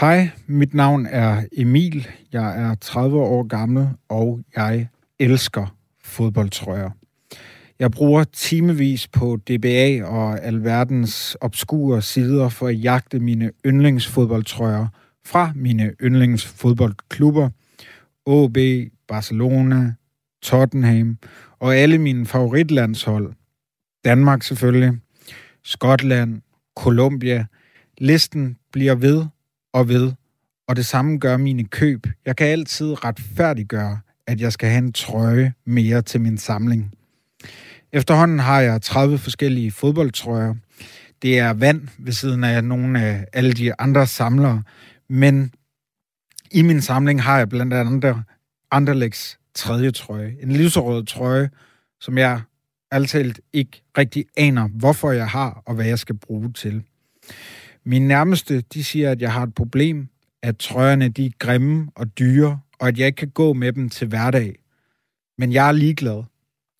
Hej, mit navn er Emil. Jeg er 30 år gammel, og jeg elsker fodboldtrøjer. Jeg bruger timevis på DBA og alverdens obskure sider for at jagte mine yndlingsfodboldtrøjer fra mine yndlingsfodboldklubber, OB, Barcelona, Tottenham og alle mine favoritlandshold. Danmark selvfølgelig, Skotland, Colombia. Listen bliver ved og ved, og det samme gør mine køb. Jeg kan altid retfærdiggøre, at jeg skal have en trøje mere til min samling. Efterhånden har jeg 30 forskellige fodboldtrøjer. Det er vand ved siden af nogle af alle de andre samlere, men i min samling har jeg blandt andet Anderlechts tredje trøje. En lyserød trøje, som jeg altid ikke rigtig aner, hvorfor jeg har og hvad jeg skal bruge til. Min nærmeste, de siger, at jeg har et problem, at trøjerne de er grimme og dyre, og at jeg ikke kan gå med dem til hverdag. Men jeg er ligeglad,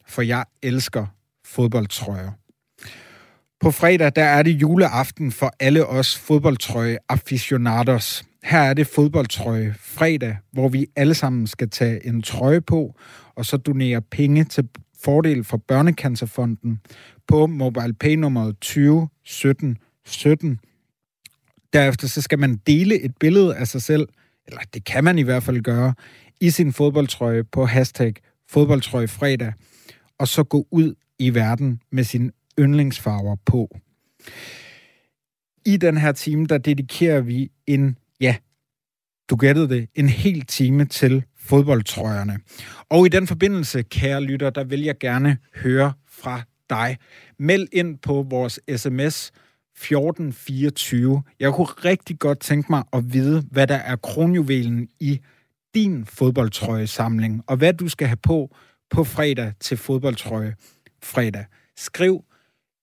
for jeg elsker fodboldtrøjer. På fredag, der er det juleaften for alle os fodboldtrøje aficionados. Her er det fodboldtrøje fredag, hvor vi alle sammen skal tage en trøje på, og så donere penge til fordel for Børnecancerfonden på MobilePay nummer 20 17 17. Derefter så skal man dele et billede af sig selv, eller det kan man i hvert fald gøre, i sin fodboldtrøje på hashtag fodboldtrøje fredag, og så gå ud i verden med sine yndlingsfarver på. I den her time, der dedikerer vi en, ja, du gættede det, en hel time til fodboldtrøjerne. Og i den forbindelse, kære lytter, der vil jeg gerne høre fra dig. Meld ind på vores sms 1424. Jeg kunne rigtig godt tænke mig at vide, hvad der er kronjuvelen i din fodboldtrøjesamling, og hvad du skal have på på fredag til fodboldtrøje fredag. Skriv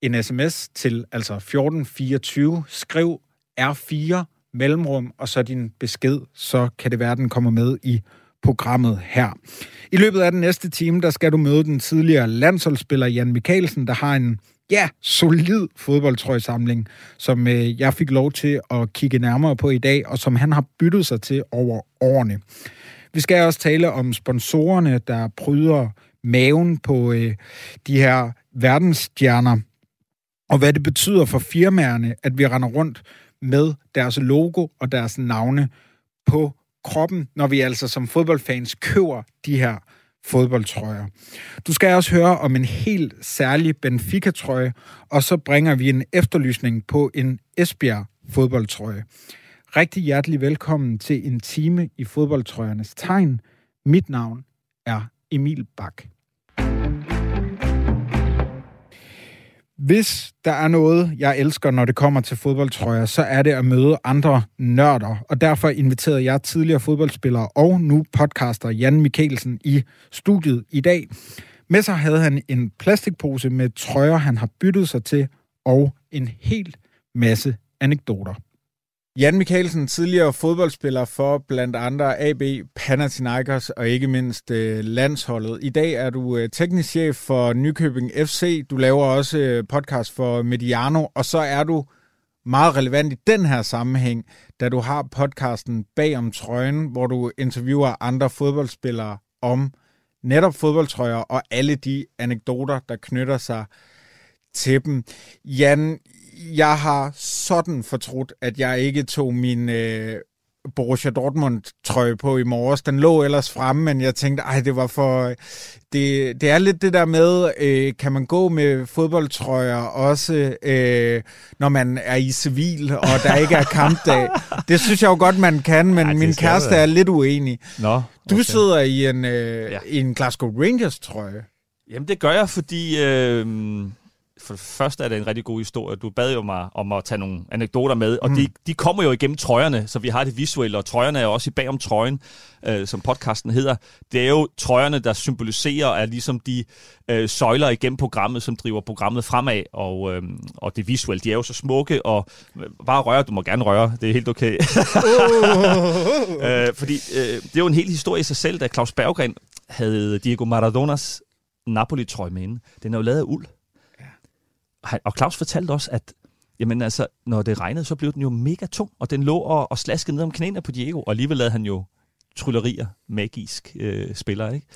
en sms til altså 1424. Skriv R4 mellemrum, og så din besked, så kan det være, at den kommer med i programmet her. I løbet af den næste time, der skal du møde den tidligere landsholdsspiller Jan Mikkelsen, der har en ja, solid fodboldtrøjsamling, som øh, jeg fik lov til at kigge nærmere på i dag, og som han har byttet sig til over årene. Vi skal også tale om sponsorerne, der pryder maven på øh, de her verdensstjerner, og hvad det betyder for firmaerne, at vi render rundt med deres logo og deres navne på kroppen, når vi altså som fodboldfans køber de her fodboldtrøjer. Du skal også høre om en helt særlig Benfica-trøje, og så bringer vi en efterlysning på en Esbjerg fodboldtrøje. Rigtig hjertelig velkommen til en time i fodboldtrøjernes tegn. Mit navn er Emil Bak. Hvis der er noget, jeg elsker, når det kommer til fodboldtrøjer, så er det at møde andre nørder. Og derfor inviterede jeg tidligere fodboldspillere og nu podcaster Jan Mikkelsen i studiet i dag. Med sig havde han en plastikpose med trøjer, han har byttet sig til, og en hel masse anekdoter. Jan Mikkelsen, tidligere fodboldspiller for blandt andre AB, Panathinaikos og ikke mindst øh, landsholdet. I dag er du øh, teknisk chef for Nykøbing FC. Du laver også øh, podcast for Mediano, og så er du meget relevant i den her sammenhæng, da du har podcasten Bag om trøjen, hvor du interviewer andre fodboldspillere om netop fodboldtrøjer og alle de anekdoter, der knytter sig til dem. Jan, jeg har sådan fortrudt, at jeg ikke tog min øh, Borussia Dortmund-trøje på i morges. Den lå ellers fremme, men jeg tænkte, ej, det var for... Det, det er lidt det der med, øh, kan man gå med fodboldtrøjer også, øh, når man er i civil, og der ikke er kampdag. Det synes jeg jo godt, man kan, men Ej, min kæreste er lidt uenig. Nå, okay. Du sidder i en, øh, ja. i en Glasgow Rangers-trøje. Jamen, det gør jeg, fordi... Øh for det første er det en rigtig god historie. Du bad jo mig om at tage nogle anekdoter med, og mm. de, de kommer jo igennem trøjerne, så vi har det visuelle, og trøjerne er jo også i bag om trøjen, øh, som podcasten hedder. Det er jo trøjerne, der symboliserer, er ligesom de øh, søjler igennem programmet, som driver programmet fremad, og, øh, og det visuelle, de er jo så smukke, og øh, bare røre, du må gerne røre, det er helt okay. øh, fordi øh, det er jo en hel historie i sig selv, da Claus Berggren havde Diego Maradonas Napoli-trøje med inde. Den er jo lavet af uld og Claus fortalte også, at jamen altså, når det regnede, så blev den jo mega tung, og den lå og, og slaskede ned om knæene på Diego, og alligevel lavede han jo tryllerier, magisk øh, spiller, ikke?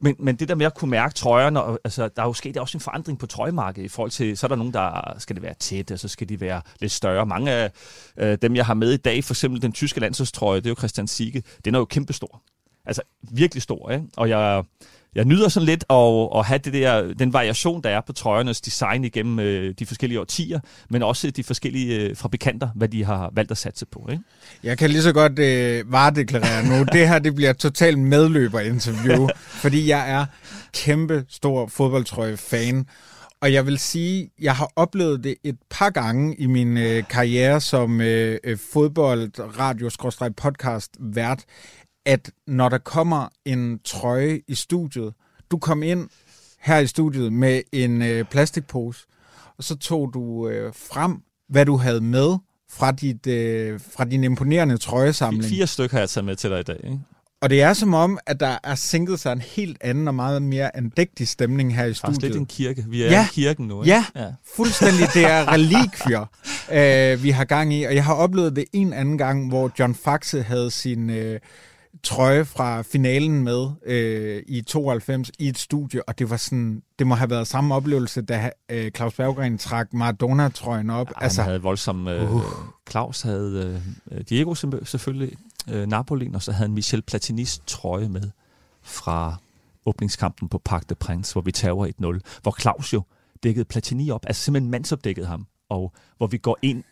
Men, men det der med at kunne mærke trøjerne, og, altså, der er jo sket også en forandring på trøjemarkedet i forhold til, så er der nogen, der skal det være tæt, og så skal de være lidt større. Mange af øh, dem, jeg har med i dag, for eksempel den tyske landsholdstrøje, det er jo Christian Siege, den er jo kæmpestor. Altså virkelig stor, ikke? Og jeg, jeg nyder sådan lidt at, at have det der, den variation, der er på trøjernes design igennem øh, de forskellige årtier, men også de forskellige øh, fabrikanter, hvad de har valgt at satse på. Ikke? Jeg kan lige så godt øh, varedeklarere nu. det her det bliver totalt medløber-interview, fordi jeg er kæmpe stor fodboldtrøje-fan. Og jeg vil sige, jeg har oplevet det et par gange i min øh, karriere som øh, øh fodbold, radio, podcast vært, at når der kommer en trøje i studiet, du kom ind her i studiet med en øh, plastikpose, og så tog du øh, frem, hvad du havde med fra, dit, øh, fra din imponerende trøjesamling. Fire stykker har jeg taget med til dig i dag, ikke? Og det er som om, at der er sænket sig en helt anden og meget mere andægtig stemning her i studiet. Det er lidt en kirke. Vi er ja. i kirken nu. Ikke? Ja, ja, fuldstændig. Det er relikvier, øh, vi har gang i. Og jeg har oplevet det en anden gang, hvor John Faxe havde sin... Øh, trøje fra finalen med øh, i 92 i et studie, og det var sådan, det må have været samme oplevelse, da øh, Claus Berggren trak Maradona-trøjen op. Ja, altså, han havde voldsom... Øh, uh. Claus havde øh, Diego selvfølgelig, øh, Napoli, og så havde han Michel Platinis trøje med fra åbningskampen på Parc de Prince, hvor vi tager 1-0, hvor Claus jo dækkede Platini op, altså simpelthen mandsopdækkede ham, og hvor vi går ind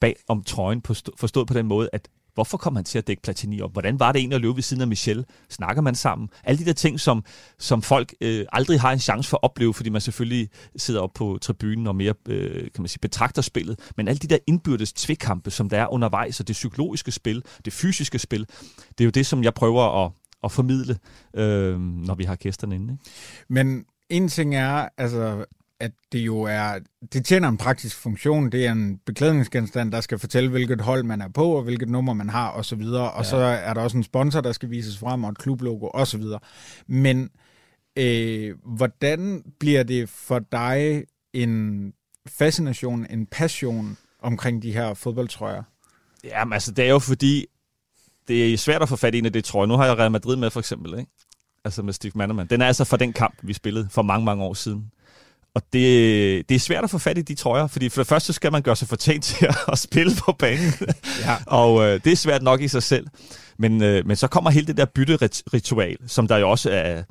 bag om trøjen, forstået på den måde, at Hvorfor kom han til at dække Platini op? Hvordan var det egentlig at løbe ved siden af Michel? Snakker man sammen? Alle de der ting, som, som folk øh, aldrig har en chance for at opleve, fordi man selvfølgelig sidder op på tribunen og mere øh, kan man sige, betragter spillet. Men alle de der indbyrdes tvekampe, som der er undervejs, og det psykologiske spil, det fysiske spil, det er jo det, som jeg prøver at, at formidle, øh, når vi har gæsterne inde. Ikke? Men en ting er, altså at det jo er, det tjener en praktisk funktion. Det er en beklædningsgenstand, der skal fortælle, hvilket hold man er på, og hvilket nummer man har, osv. Og, så og ja. så er der også en sponsor, der skal vises frem, og et klublogo, osv. Men øh, hvordan bliver det for dig en fascination, en passion omkring de her fodboldtrøjer? Jamen altså, det er jo fordi, det er svært at få fat i en af det trøjer. Nu har jeg Real Madrid med, for eksempel, ikke? Altså med Steve Mannerman. Den er altså for den kamp, vi spillede for mange, mange år siden. Og det, det er svært at få fat i de trøjer, fordi for det første skal man gøre sig fortjent til at spille på banen. ja. Og øh, det er svært nok i sig selv. Men, øh, men så kommer hele det der bytteritual, som der jo også er,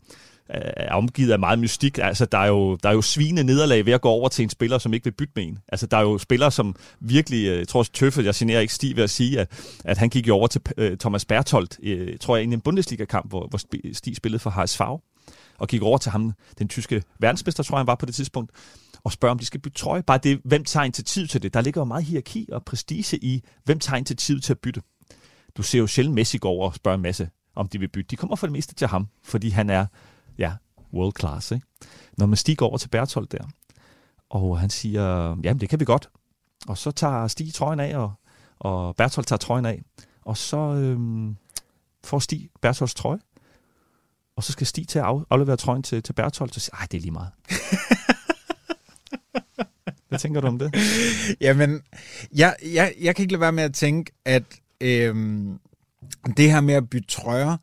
er omgivet af meget mystik. Altså, der er jo, der er jo svine nederlag ved at gå over til en spiller, som ikke vil bytte med en. Altså, der er jo spillere, som virkelig, øh, jeg tror Tøffe, jeg generer ikke Stig ved at sige, at, at han gik jo over til uh, Thomas Bertholdt, uh, tror jeg, i en Bundesliga-kamp, hvor, hvor Stig spillede for HSV og gik over til ham, den tyske verdensmester, tror jeg, han var på det tidspunkt, og spørger, om de skal bytte trøje. Bare det, hvem tager initiativ til det? Der ligger jo meget hierarki og prestige i, hvem tager initiativ til at bytte. Du ser jo sjældent Messi gå over og spørge en masse, om de vil bytte. De kommer for det meste til ham, fordi han er, ja, world class. Ikke? Når man stiger over til Bertolt der, og han siger, jamen det kan vi godt. Og så tager Stig trøjen af, og, og Bertolt tager trøjen af. Og så øhm, får Stig Bertolts trøje, og så skal Stig til at aflevere trøjen til, til Berthold, så siger det er lige meget. Hvad tænker du om det? Jamen, jeg, jeg, jeg kan ikke lade være med at tænke, at øhm, det her med at bytte trøjer,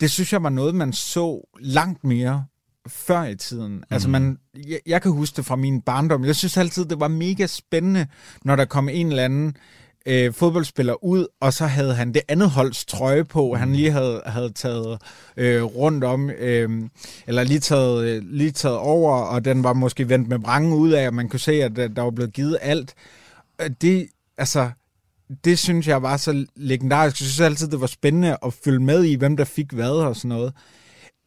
det synes jeg var noget, man så langt mere før i tiden. Mm. Altså man, jeg, jeg kan huske det fra min barndom. Jeg synes altid, det var mega spændende, når der kom en eller anden øh, fodboldspiller ud, og så havde han det andet holds trøje på, han lige havde, havde taget øh, rundt om, øh, eller lige taget, øh, lige taget over, og den var måske vendt med brangen ud af, og man kunne se, at der var blevet givet alt. Øh, det, altså, det synes jeg var så legendarisk. Jeg synes altid, det var spændende at følge med i, hvem der fik hvad og sådan noget.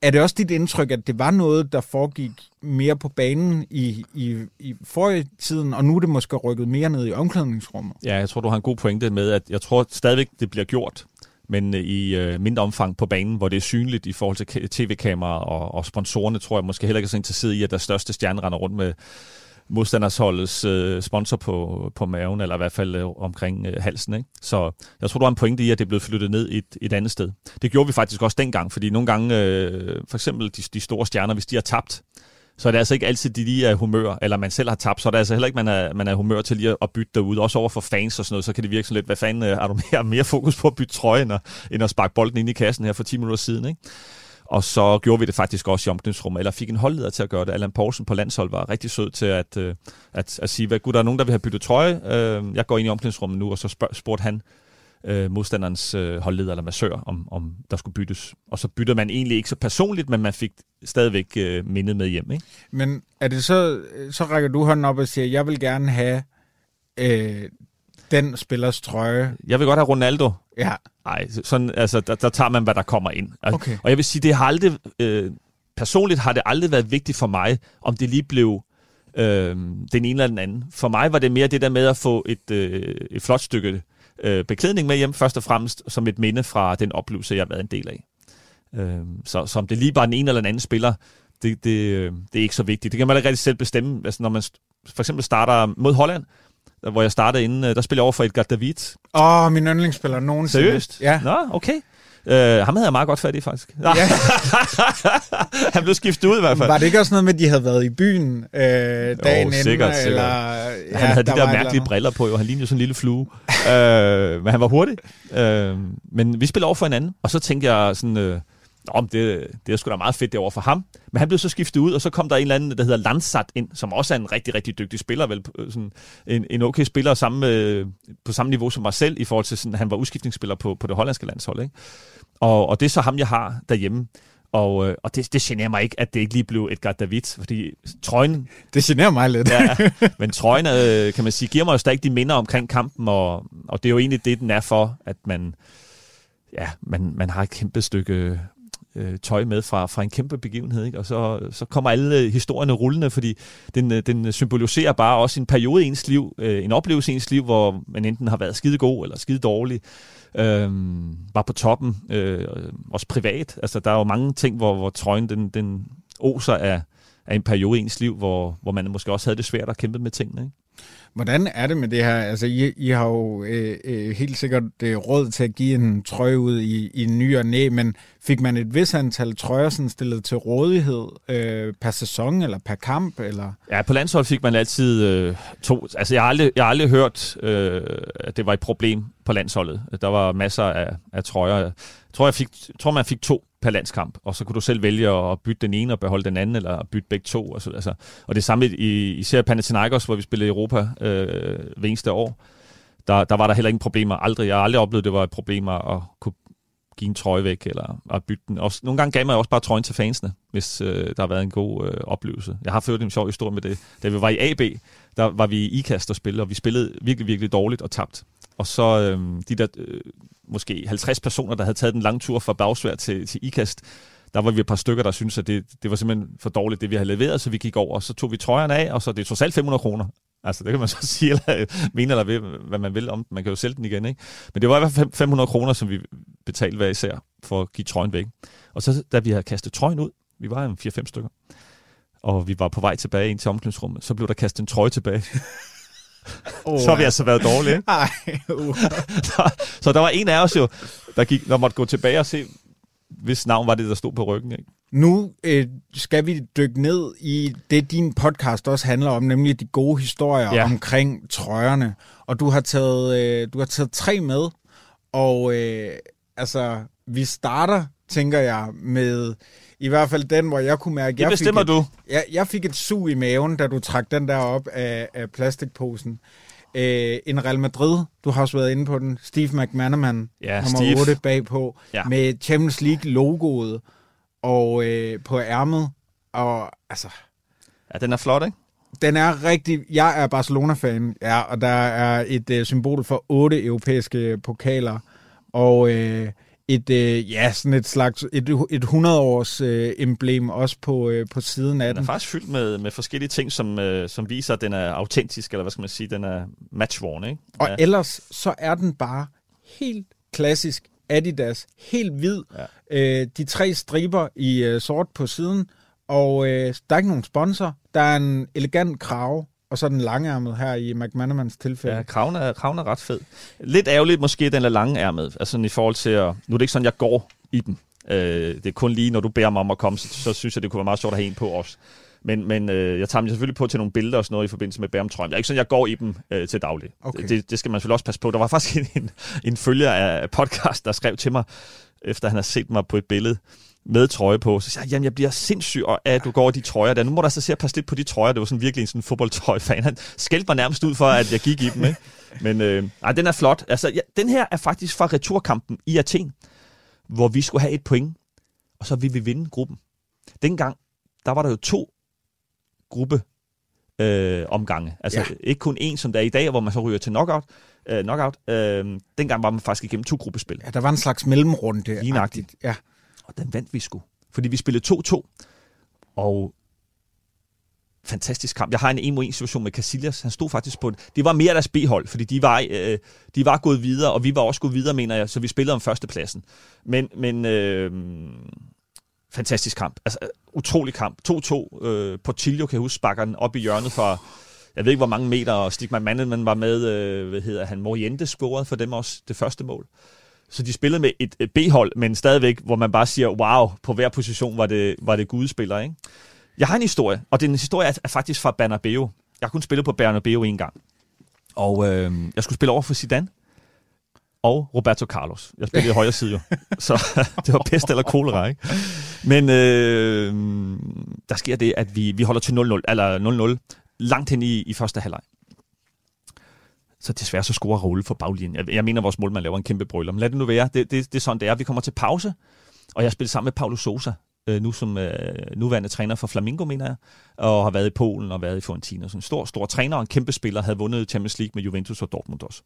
Er det også dit indtryk, at det var noget, der foregik mere på banen i, i, i forrige tiden, og nu er det måske rykket mere ned i omklædningsrummet? Ja, jeg tror, du har en god pointe med, at jeg tror stadigvæk, det bliver gjort, men øh, i øh, mindre omfang på banen, hvor det er synligt i forhold til tv-kameraer og, og sponsorerne, tror jeg måske heller ikke er så interesseret i, at der største stjerne render rundt med modstandersholdets øh, sponsor på, på maven, eller i hvert fald øh, omkring øh, halsen. Ikke? Så jeg tror, du har en pointe i, at det er blevet flyttet ned et, et andet sted. Det gjorde vi faktisk også dengang, fordi nogle gange, øh, for eksempel de, de store stjerner, hvis de har tabt, så er det altså ikke altid, de lige er humør, eller man selv har tabt, så er det altså heller ikke, man er, man er humør til lige at bytte derude. Også over for fans og sådan noget, så kan det virke sådan lidt, hvad fanden øh, har du mere, mere fokus på at bytte trøje, end at, end at sparke bolden ind i kassen her for 10 minutter siden, ikke? Og så gjorde vi det faktisk også i omklædningsrummet, eller fik en holdleder til at gøre det. Allan Poulsen på landshold var rigtig sød til at, øh, at, at sige, hvad gud, der er nogen, der vil have byttet trøje. Øh, jeg går ind i omklædningsrummet nu, og så spørg, spurgte han øh, modstanderens øh, holdleder eller massør, om, om der skulle byttes. Og så byttede man egentlig ikke så personligt, men man fik stadigvæk øh, mindet med hjem. Ikke? Men er det så, øh, så rækker du hånden op og siger, jeg vil gerne have øh, den spillers trøje. Jeg vil godt have Ronaldo. Ja. Nej, sådan, altså, der, der tager man, hvad der kommer ind. Altså, Okay. Og jeg vil sige, det har aldrig, øh, personligt har det aldrig været vigtigt for mig, om det lige blev øh, den ene eller den anden. For mig var det mere det der med at få et, øh, et flot stykke øh, beklædning med hjem, først og fremmest som et minde fra den oplevelse, jeg har været en del af. Øh, så, så om det lige var den ene eller den anden spiller, det, det, øh, det er ikke så vigtigt. Det kan man ikke rigtig selv bestemme. Altså, når man for eksempel starter mod Holland, hvor jeg startede inden, øh, der spillede jeg over for Edgar David. Åh, oh, min yndlingsspiller nogensinde. Seriøst? Ja. Nå, okay. Uh, ham havde jeg meget godt fat i, faktisk. Ja. Han blev skiftet ud i hvert fald. Var det ikke også noget med, at de havde været i byen øh, dagen Jo, inden? sikkert, sikkert. Eller, Ja, han havde de der et eller mærkelige briller på, jo. han lignede jo sådan en lille flue. uh, men han var hurtig. Uh, men vi spillede over for hinanden, og så tænkte jeg sådan, uh, Nå, men det, det er sgu da meget fedt derovre for ham. Men han blev så skiftet ud, og så kom der en eller anden, der hedder Landsat ind, som også er en rigtig, rigtig dygtig spiller, vel, øh, sådan en, en okay spiller samme, øh, på samme niveau som mig selv, i forhold til, sådan, han var udskiftningsspiller på, på det hollandske landshold. Ikke? Og, og det er så ham, jeg har derhjemme. Og, øh, og det, det generer mig ikke, at det ikke lige blev Edgar David, fordi trøjen, Det generer mig lidt. ja, men trøjen, øh, kan man sige, giver mig jo stadig de minder omkring kampen, og, og det er jo egentlig det, den er for, at man, ja, man, man har et kæmpe stykke øh, tøj med fra, fra en kæmpe begivenhed, ikke? og så, så kommer alle øh, historierne rullende, fordi den, øh, den symboliserer bare også en periode i ens liv, øh, en oplevelse i ens liv, hvor man enten har været skide god eller skide dårlig, øh, var på toppen, øh, også privat. Altså, der er jo mange ting, hvor, hvor trøjen den, den oser af, af en periode i ens liv, hvor, hvor man måske også havde det svært at kæmpe med tingene. Ikke? Hvordan er det med det her? Altså, I, I har jo øh, øh, helt sikkert øh, råd til at give en trøje ud i, i ny og næ, men fik man et vis antal trøjer sådan stillet til rådighed øh, per sæson eller per kamp? Eller? Ja, på landshold fik man altid øh, to. Altså, jeg har aldrig, jeg har aldrig hørt, øh, at det var et problem på landsholdet. Der var masser af, af trøjer. Jeg tror, jeg fik, tror, man fik to per landskamp, og så kunne du selv vælge at bytte den ene og beholde den anden, eller bytte begge to. Og, så, altså, og det samme i især Panathinaikos, hvor vi spillede i Europa øh, hver eneste år. Der, der var der heller ingen problemer. Aldrig, jeg har aldrig oplevet, at det var et problem at kunne give en trøje væk, eller at bytte den. Også, nogle gange gav man også bare trøjen til fansene, hvis øh, der har været en god øh, oplevelse. Jeg har ført en sjov historie med det. Da vi var i AB, der var vi i IKAST og spillede, og vi spillede virkelig, virkelig dårligt og tabt. Og så øh, de der øh, måske 50 personer, der havde taget den lange tur fra Bagsvær til, til IKAST, der var vi et par stykker, der syntes, at det, det var simpelthen for dårligt, det vi havde leveret, så vi gik over, og så tog vi trøjerne af, og så det er trods 500 kroner. Altså, det kan man så sige, eller mene eller ved, hvad man vil om den. Man kan jo sælge den igen, ikke? Men det var i hvert fald 500 kroner, som vi betalte hver især for at give trøjen væk. Og så, da vi havde kastet trøjen ud, vi var en 4-5 stykker, og vi var på vej tilbage ind til omklædningsrummet, så blev der kastet en trøje tilbage. Oh, så har vi altså været dårlige, ikke? Ej, uh. så, så der var en af os jo, der, gik, der måtte gå tilbage og se, hvis navn var det, der stod på ryggen, ikke? Nu øh, skal vi dykke ned i det, din podcast også handler om, nemlig de gode historier Ja. omkring trøjerne. Og du har taget, øh, du har taget tre med, og øh, altså, vi starter, tænker jeg, med i hvert fald den, hvor jeg kunne mærke, Det jeg bestemmer fik du. et, jeg, jeg fik et sug i maven, da du trak den der op af, af plastikposen. Øh, en Real Madrid, du har også været inde på den, Steve McManaman, Ja, nummer Steve. 8 bagpå, Ja. med Champions League-logoet og øh, på ærmet. Og altså, Ja, den er flot, ikke? den er rigtig... Jeg er Barcelona-fan, ja, og der er et øh, symbol for otte europæiske pokaler, og øh, et, øh, ja, sådan et slags, et, et 100-års øh, emblem også på, øh, på siden af Den er den. faktisk fyldt med, med forskellige ting, som, øh, som viser, at den er autentisk, eller hvad skal man sige, den er matchworn, ikke? Og ja. ellers så er den bare helt klassisk Adidas, helt hvid. Ja. Øh, de tre striber i øh, sort på siden, og øh, der er ikke nogen sponsor. Der er en elegant krave, og så den langærmet her i McManamans tilfælde. Ja, kraven er, kraven er ret fed. Lidt ærgerligt måske, den er langærmet. Altså i forhold til at... Nu er det ikke sådan, jeg går i den. Øh, det er kun lige, når du beder mig om at komme, så, så synes jeg, det kunne være meget sjovt at have en på os. Men, men øh, jeg tager dem selvfølgelig på til nogle billeder og sådan noget i forbindelse med Bærum Trøjen. Det er ikke sådan, jeg går i dem øh, til daglig. Okay. Det, det skal man selvfølgelig også passe på. Der var faktisk en, en, en følger af podcast, der skrev til mig, efter han har set mig på et billede med trøje på. Så siger jeg, jamen jeg bliver sindssyg af, at du går over de trøjer der. Nu må du altså se at passe lidt på de trøjer. Det var sådan virkelig en sådan fodboldtrøjefan. Han skældte mig nærmest ud for, at jeg gik i dem. Ikke? Men øh, ej, den er flot. Altså, ja, den her er faktisk fra returkampen i Athen, hvor vi skulle have et point, og så ville vi vinde gruppen. Dengang, der var der jo to gruppe øh, omgange. Altså Ja. ikke kun en, som der er i dag, hvor man så ryger til knockout. Øh, knockout. Øh, dengang var man faktisk igennem to gruppespil. Ja, der var en slags mellemrunde. Lige nøjagtigt. Ja. Og den vandt vi sgu. Fordi vi spillede 2-2. Og fantastisk kamp. Jeg har en 1-1 situation med Casillas. Han stod faktisk på det. Det var mere deres B-hold, fordi de var, øh, de var gået videre, og vi var også gået videre, mener jeg, så vi spillede om førstepladsen. Men, men øh, fantastisk kamp. Altså, utrolig kamp. 2-2. Øh, Portillo, kan jeg huske, sparker den op i hjørnet for, jeg ved ikke, hvor mange meter, og Stigman man var med, øh, hvad hedder han, Moriente scorede for dem også det første mål. Så de spillede med et, et B-hold, men stadigvæk, hvor man bare siger, wow, på hver position var det, var det gudespillere, ikke? Jeg har en historie, og den historie er, er faktisk fra Bernabeu. Jeg har kun spillet på Bernabeu en gang. Og øh, jeg skulle spille over for Zidane og Roberto Carlos. Jeg spillede i højre side jo. Så det var pest eller kolera, ikke? Men øh, der sker det, at vi, vi holder til 0-0, eller 0-0 langt hen i, i første halvleg. Så desværre så scorer Raul for baglinjen. Jeg, jeg mener, at vores målmand laver en kæmpe brøler, Men lad det nu være. Det, det, det er sådan, det er. Vi kommer til pause, og jeg spiller sammen med Paulo Sosa, øh, nu som øh, nuværende træner for Flamingo, mener jeg, og har været i Polen og været i Fiorentina. Så en stor, stor træner og en kæmpe spiller, havde vundet Champions League med Juventus og Dortmund også.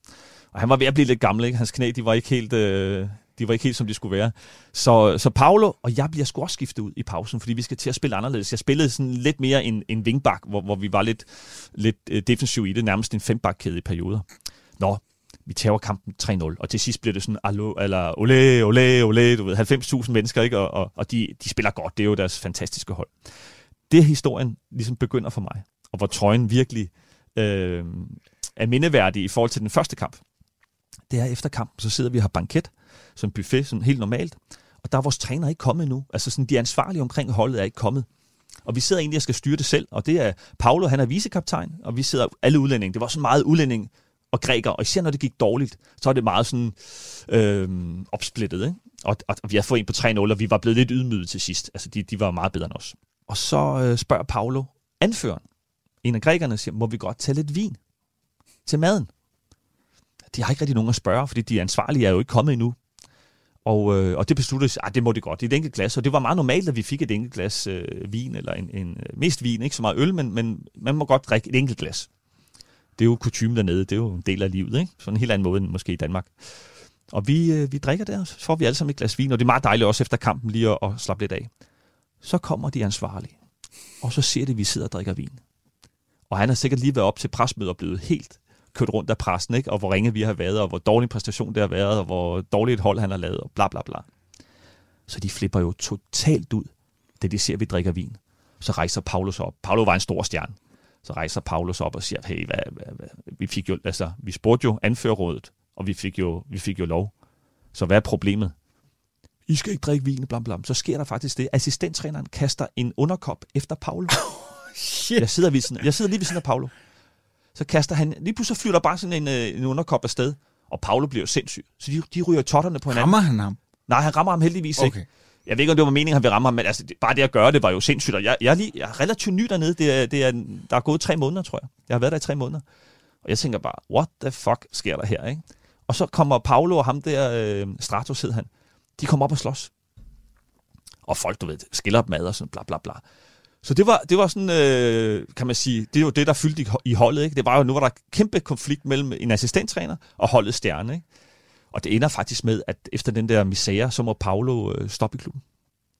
Og han var ved at blive lidt gammel, ikke? Hans knæ, de var ikke helt... Øh, de var ikke helt, som de skulle være. Så, så Paolo og jeg bliver sgu også skiftet ud i pausen, fordi vi skal til at spille anderledes. Jeg spillede sådan lidt mere en, en vingbak, hvor, hvor vi var lidt, lidt øh, defensiv i det, nærmest en fembakkæde i perioder. Nå, vi tager kampen 3-0, og til sidst bliver det sådan, allo, eller ole, ole, ole, du ved, 90.000 mennesker, ikke? og, og, og de, de spiller godt, det er jo deres fantastiske hold. Det historien ligesom begynder for mig, og hvor trøjen virkelig øh, er mindeværdig i forhold til den første kamp. Det er efter kampen, så sidder vi og har banket, som buffet, sådan helt normalt, og der er vores træner ikke kommet endnu. Altså sådan, de ansvarlige omkring holdet er ikke kommet. Og vi sidder egentlig og skal styre det selv, og det er Paolo, han er vicekaptajn, og vi sidder alle udlændinge. Det var så meget udlænding og grækere, og især når det gik dårligt, så er det meget sådan øh, opsplittet. Ikke? Og, og, og vi har fået en på 3-0, og vi var blevet lidt ydmyget til sidst. Altså, de, de var meget bedre end os. Og så øh, spørger Paolo, anføreren, en af grækerne, siger, må vi godt tage lidt vin til maden? De har ikke rigtig nogen at spørge, fordi de ansvarlige er jo ikke kommet endnu. Og, øh, og det besluttede sig, at det må det godt. Det er et enkelt glas, og det var meget normalt, at vi fik et enkelt glas øh, vin, eller en, en, øh, mest vin, ikke så meget øl, men, men man må godt drikke et enkelt glas. Det er jo kutume dernede, det er jo en del af livet, ikke? Sådan en helt anden måde end måske i Danmark. Og vi, øh, vi drikker der, så får vi alle sammen et glas vin, og det er meget dejligt også efter kampen lige at, at slappe lidt af. Så kommer de ansvarlige, og så ser de, at vi sidder og drikker vin. Og han har sikkert lige været op til presmødet og blevet helt kørt rundt af pressen, ikke? og hvor ringe vi har været, og hvor dårlig præstation det har været, og hvor dårligt et hold han har lavet, og bla bla bla. Så de flipper jo totalt ud, da de ser, at vi drikker vin. Så rejser Paulus op. Paulo var en stor stjerne. Så rejser Paulus op og siger, hey, hvad, hvad, hvad? Vi, fik jo, altså, vi spurgte jo anførrådet, og vi fik, jo, vi fik jo lov. Så hvad er problemet? I skal ikke drikke vin, bla bla. Så sker der faktisk det. Assistenttræneren kaster en underkop efter Paulo. Shit. Jeg sidder, ved siden, jeg sidder lige ved siden af Paulo. Så kaster han, lige pludselig flytter bare sådan en, øh, en underkop afsted, og Paulo bliver jo sindssyg. Så de, de ryger totterne på hinanden. Rammer han ham? Nej, han rammer ham heldigvis okay. ikke. Jeg ved ikke, om det var meningen, at han ville ramme ham, men altså, det, bare det at gøre det var jo sindssygt. Og jeg, jeg, er, lige, jeg er relativt ny dernede. Det er, det er, der er gået tre måneder, tror jeg. Jeg har været der i tre måneder. Og jeg tænker bare, what the fuck sker der her, ikke? Og så kommer Paulo og ham der, øh, Stratos hed han, de kommer op og slås. Og folk, du ved, skiller dem ad og sådan bla bla bla. Så det var, det var sådan, øh, kan man sige, det var det, der fyldte i, i holdet. Ikke? Det var jo, nu var der kæmpe konflikt mellem en assistenttræner og holdet stjerne. Ikke? Og det ender faktisk med, at efter den der misære, så må Paolo øh, stoppe i klubben.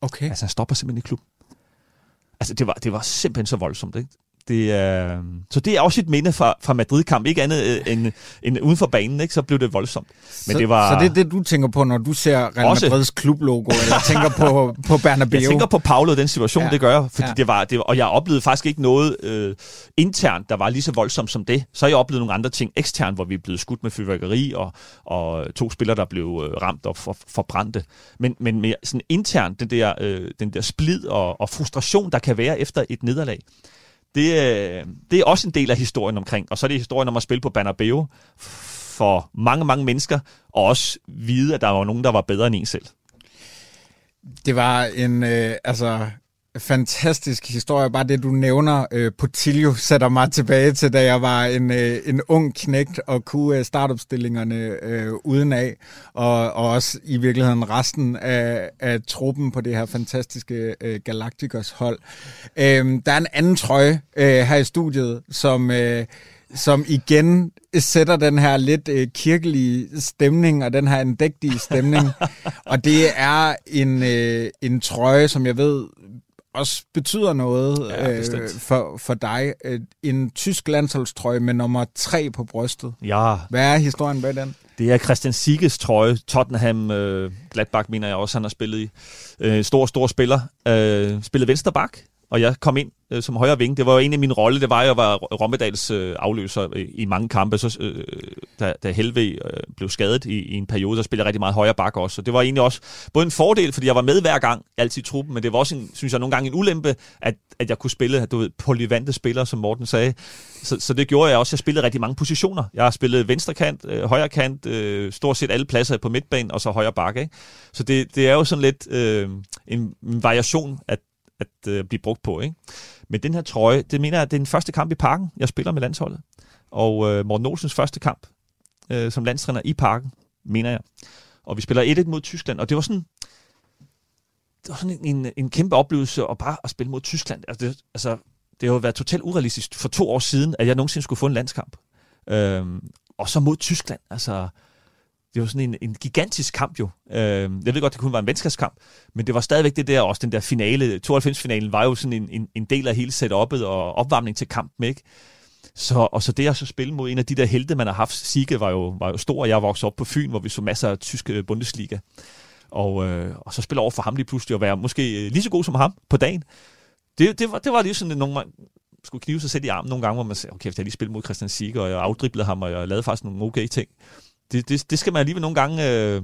Okay. Altså han stopper simpelthen i klubben. Altså det var, det var simpelthen så voldsomt. Ikke? Det er, så det er også et minde fra, fra Madrid-kamp, ikke andet øh, end, end uden for banen, ikke? så blev det voldsomt. Men så, det var, så det er det, du tænker på, når du ser Real også, Madrids klublogo, eller tænker på, på Bernabeu? Jeg tænker på Paolo den situation, ja. det gør jeg, fordi ja. det var, det var, og jeg oplevede faktisk ikke noget øh, internt, der var lige så voldsomt som det. Så har jeg oplevet nogle andre ting eksternt, hvor vi er blevet skudt med fyrværkeri, og, og to spillere, der blev øh, ramt og for, forbrændte. Men, men mere sådan internt, den der, øh, den der splid og, og frustration, der kan være efter et nederlag, det, øh, det er også en del af historien omkring. Og så er det historien om at spille på Banabeo for mange, mange mennesker, og også vide, at der var nogen, der var bedre end en selv. Det var en, øh, altså, fantastisk historie. Bare det, du nævner, øh, Potilio, sætter mig tilbage til, da jeg var en, øh, en ung knægt og kunne øh, startopstillingerne øh, uden af, og, og også i virkeligheden resten af, af truppen på det her fantastiske øh, Galacticos hold. Øh, der er en anden trøje øh, her i studiet, som... Øh, som igen sætter den her lidt øh, kirkelige stemning og den her endægtige stemning. og det er en, øh, en trøje, som jeg ved også betyder noget ja, øh, for, for dig. Øh, en tysk landsholdstrøje med nummer tre på brystet. Ja. Hvad er historien bag den? Det er Christian Siges trøje. Tottenham, øh, Gladbach mener jeg også, han har spillet i. Øh, stor, stor spiller. Øh, spillet vensterbak og jeg kom ind øh, som højre ving. Det var jo en af mine rolle, det var jo jeg var Rommedals øh, afløser i, i mange kampe. Så, øh, da, da Helve øh, blev skadet i, i en periode, så spillede jeg rigtig meget højre bak også. Så det var egentlig også både en fordel, fordi jeg var med hver gang, altid i truppen, men det var også, en, synes jeg, nogle gange en ulempe, at, at jeg kunne spille, du ved, polyvante spillere, som Morten sagde. Så, så det gjorde jeg også. Jeg spillede rigtig mange positioner. Jeg har spillet venstre kant, øh, højre kant, øh, stort set alle pladser på midtbanen, og så højre bak. Ikke? Så det, det er jo sådan lidt øh, en, en variation, at at øh, blive brugt på. Ikke? Men den her trøje, det mener jeg, at det er den første kamp i parken, jeg spiller med landsholdet. Og øh, Morten Olsens første kamp øh, som landstræner i parken, mener jeg. Og vi spiller 1-1 mod Tyskland, og det var sådan, det var sådan en, en, en kæmpe oplevelse at bare at spille mod Tyskland. Altså, det, altså, det har jo været totalt urealistisk for to år siden, at jeg nogensinde skulle få en landskamp. Øhm, og så mod Tyskland. Altså, det var sådan en, en gigantisk kamp jo. Øh, jeg ved godt, det kun var en venskabskamp, men det var stadigvæk det der, også den der finale, 92-finalen var jo sådan en, en, en del af hele setup'et og opvarmning til kampen, ikke? Så, og så det at så spille mod en af de der helte, man har haft, Sige var jo, var jo stor. Jeg voksede op på Fyn, hvor vi så masser af tyske Bundesliga. Og, øh, og så spille over for ham lige pludselig og være måske øh, lige så god som ham på dagen. Det, det, var, det var lige sådan, at nogle, skulle knive sig selv i armen nogle gange, hvor man sagde, okay, jeg lige spillet mod Christian Sige, og jeg afdriblede ham, og jeg lavede faktisk nogle okay ting det, det, det skal man alligevel nogle gange øh,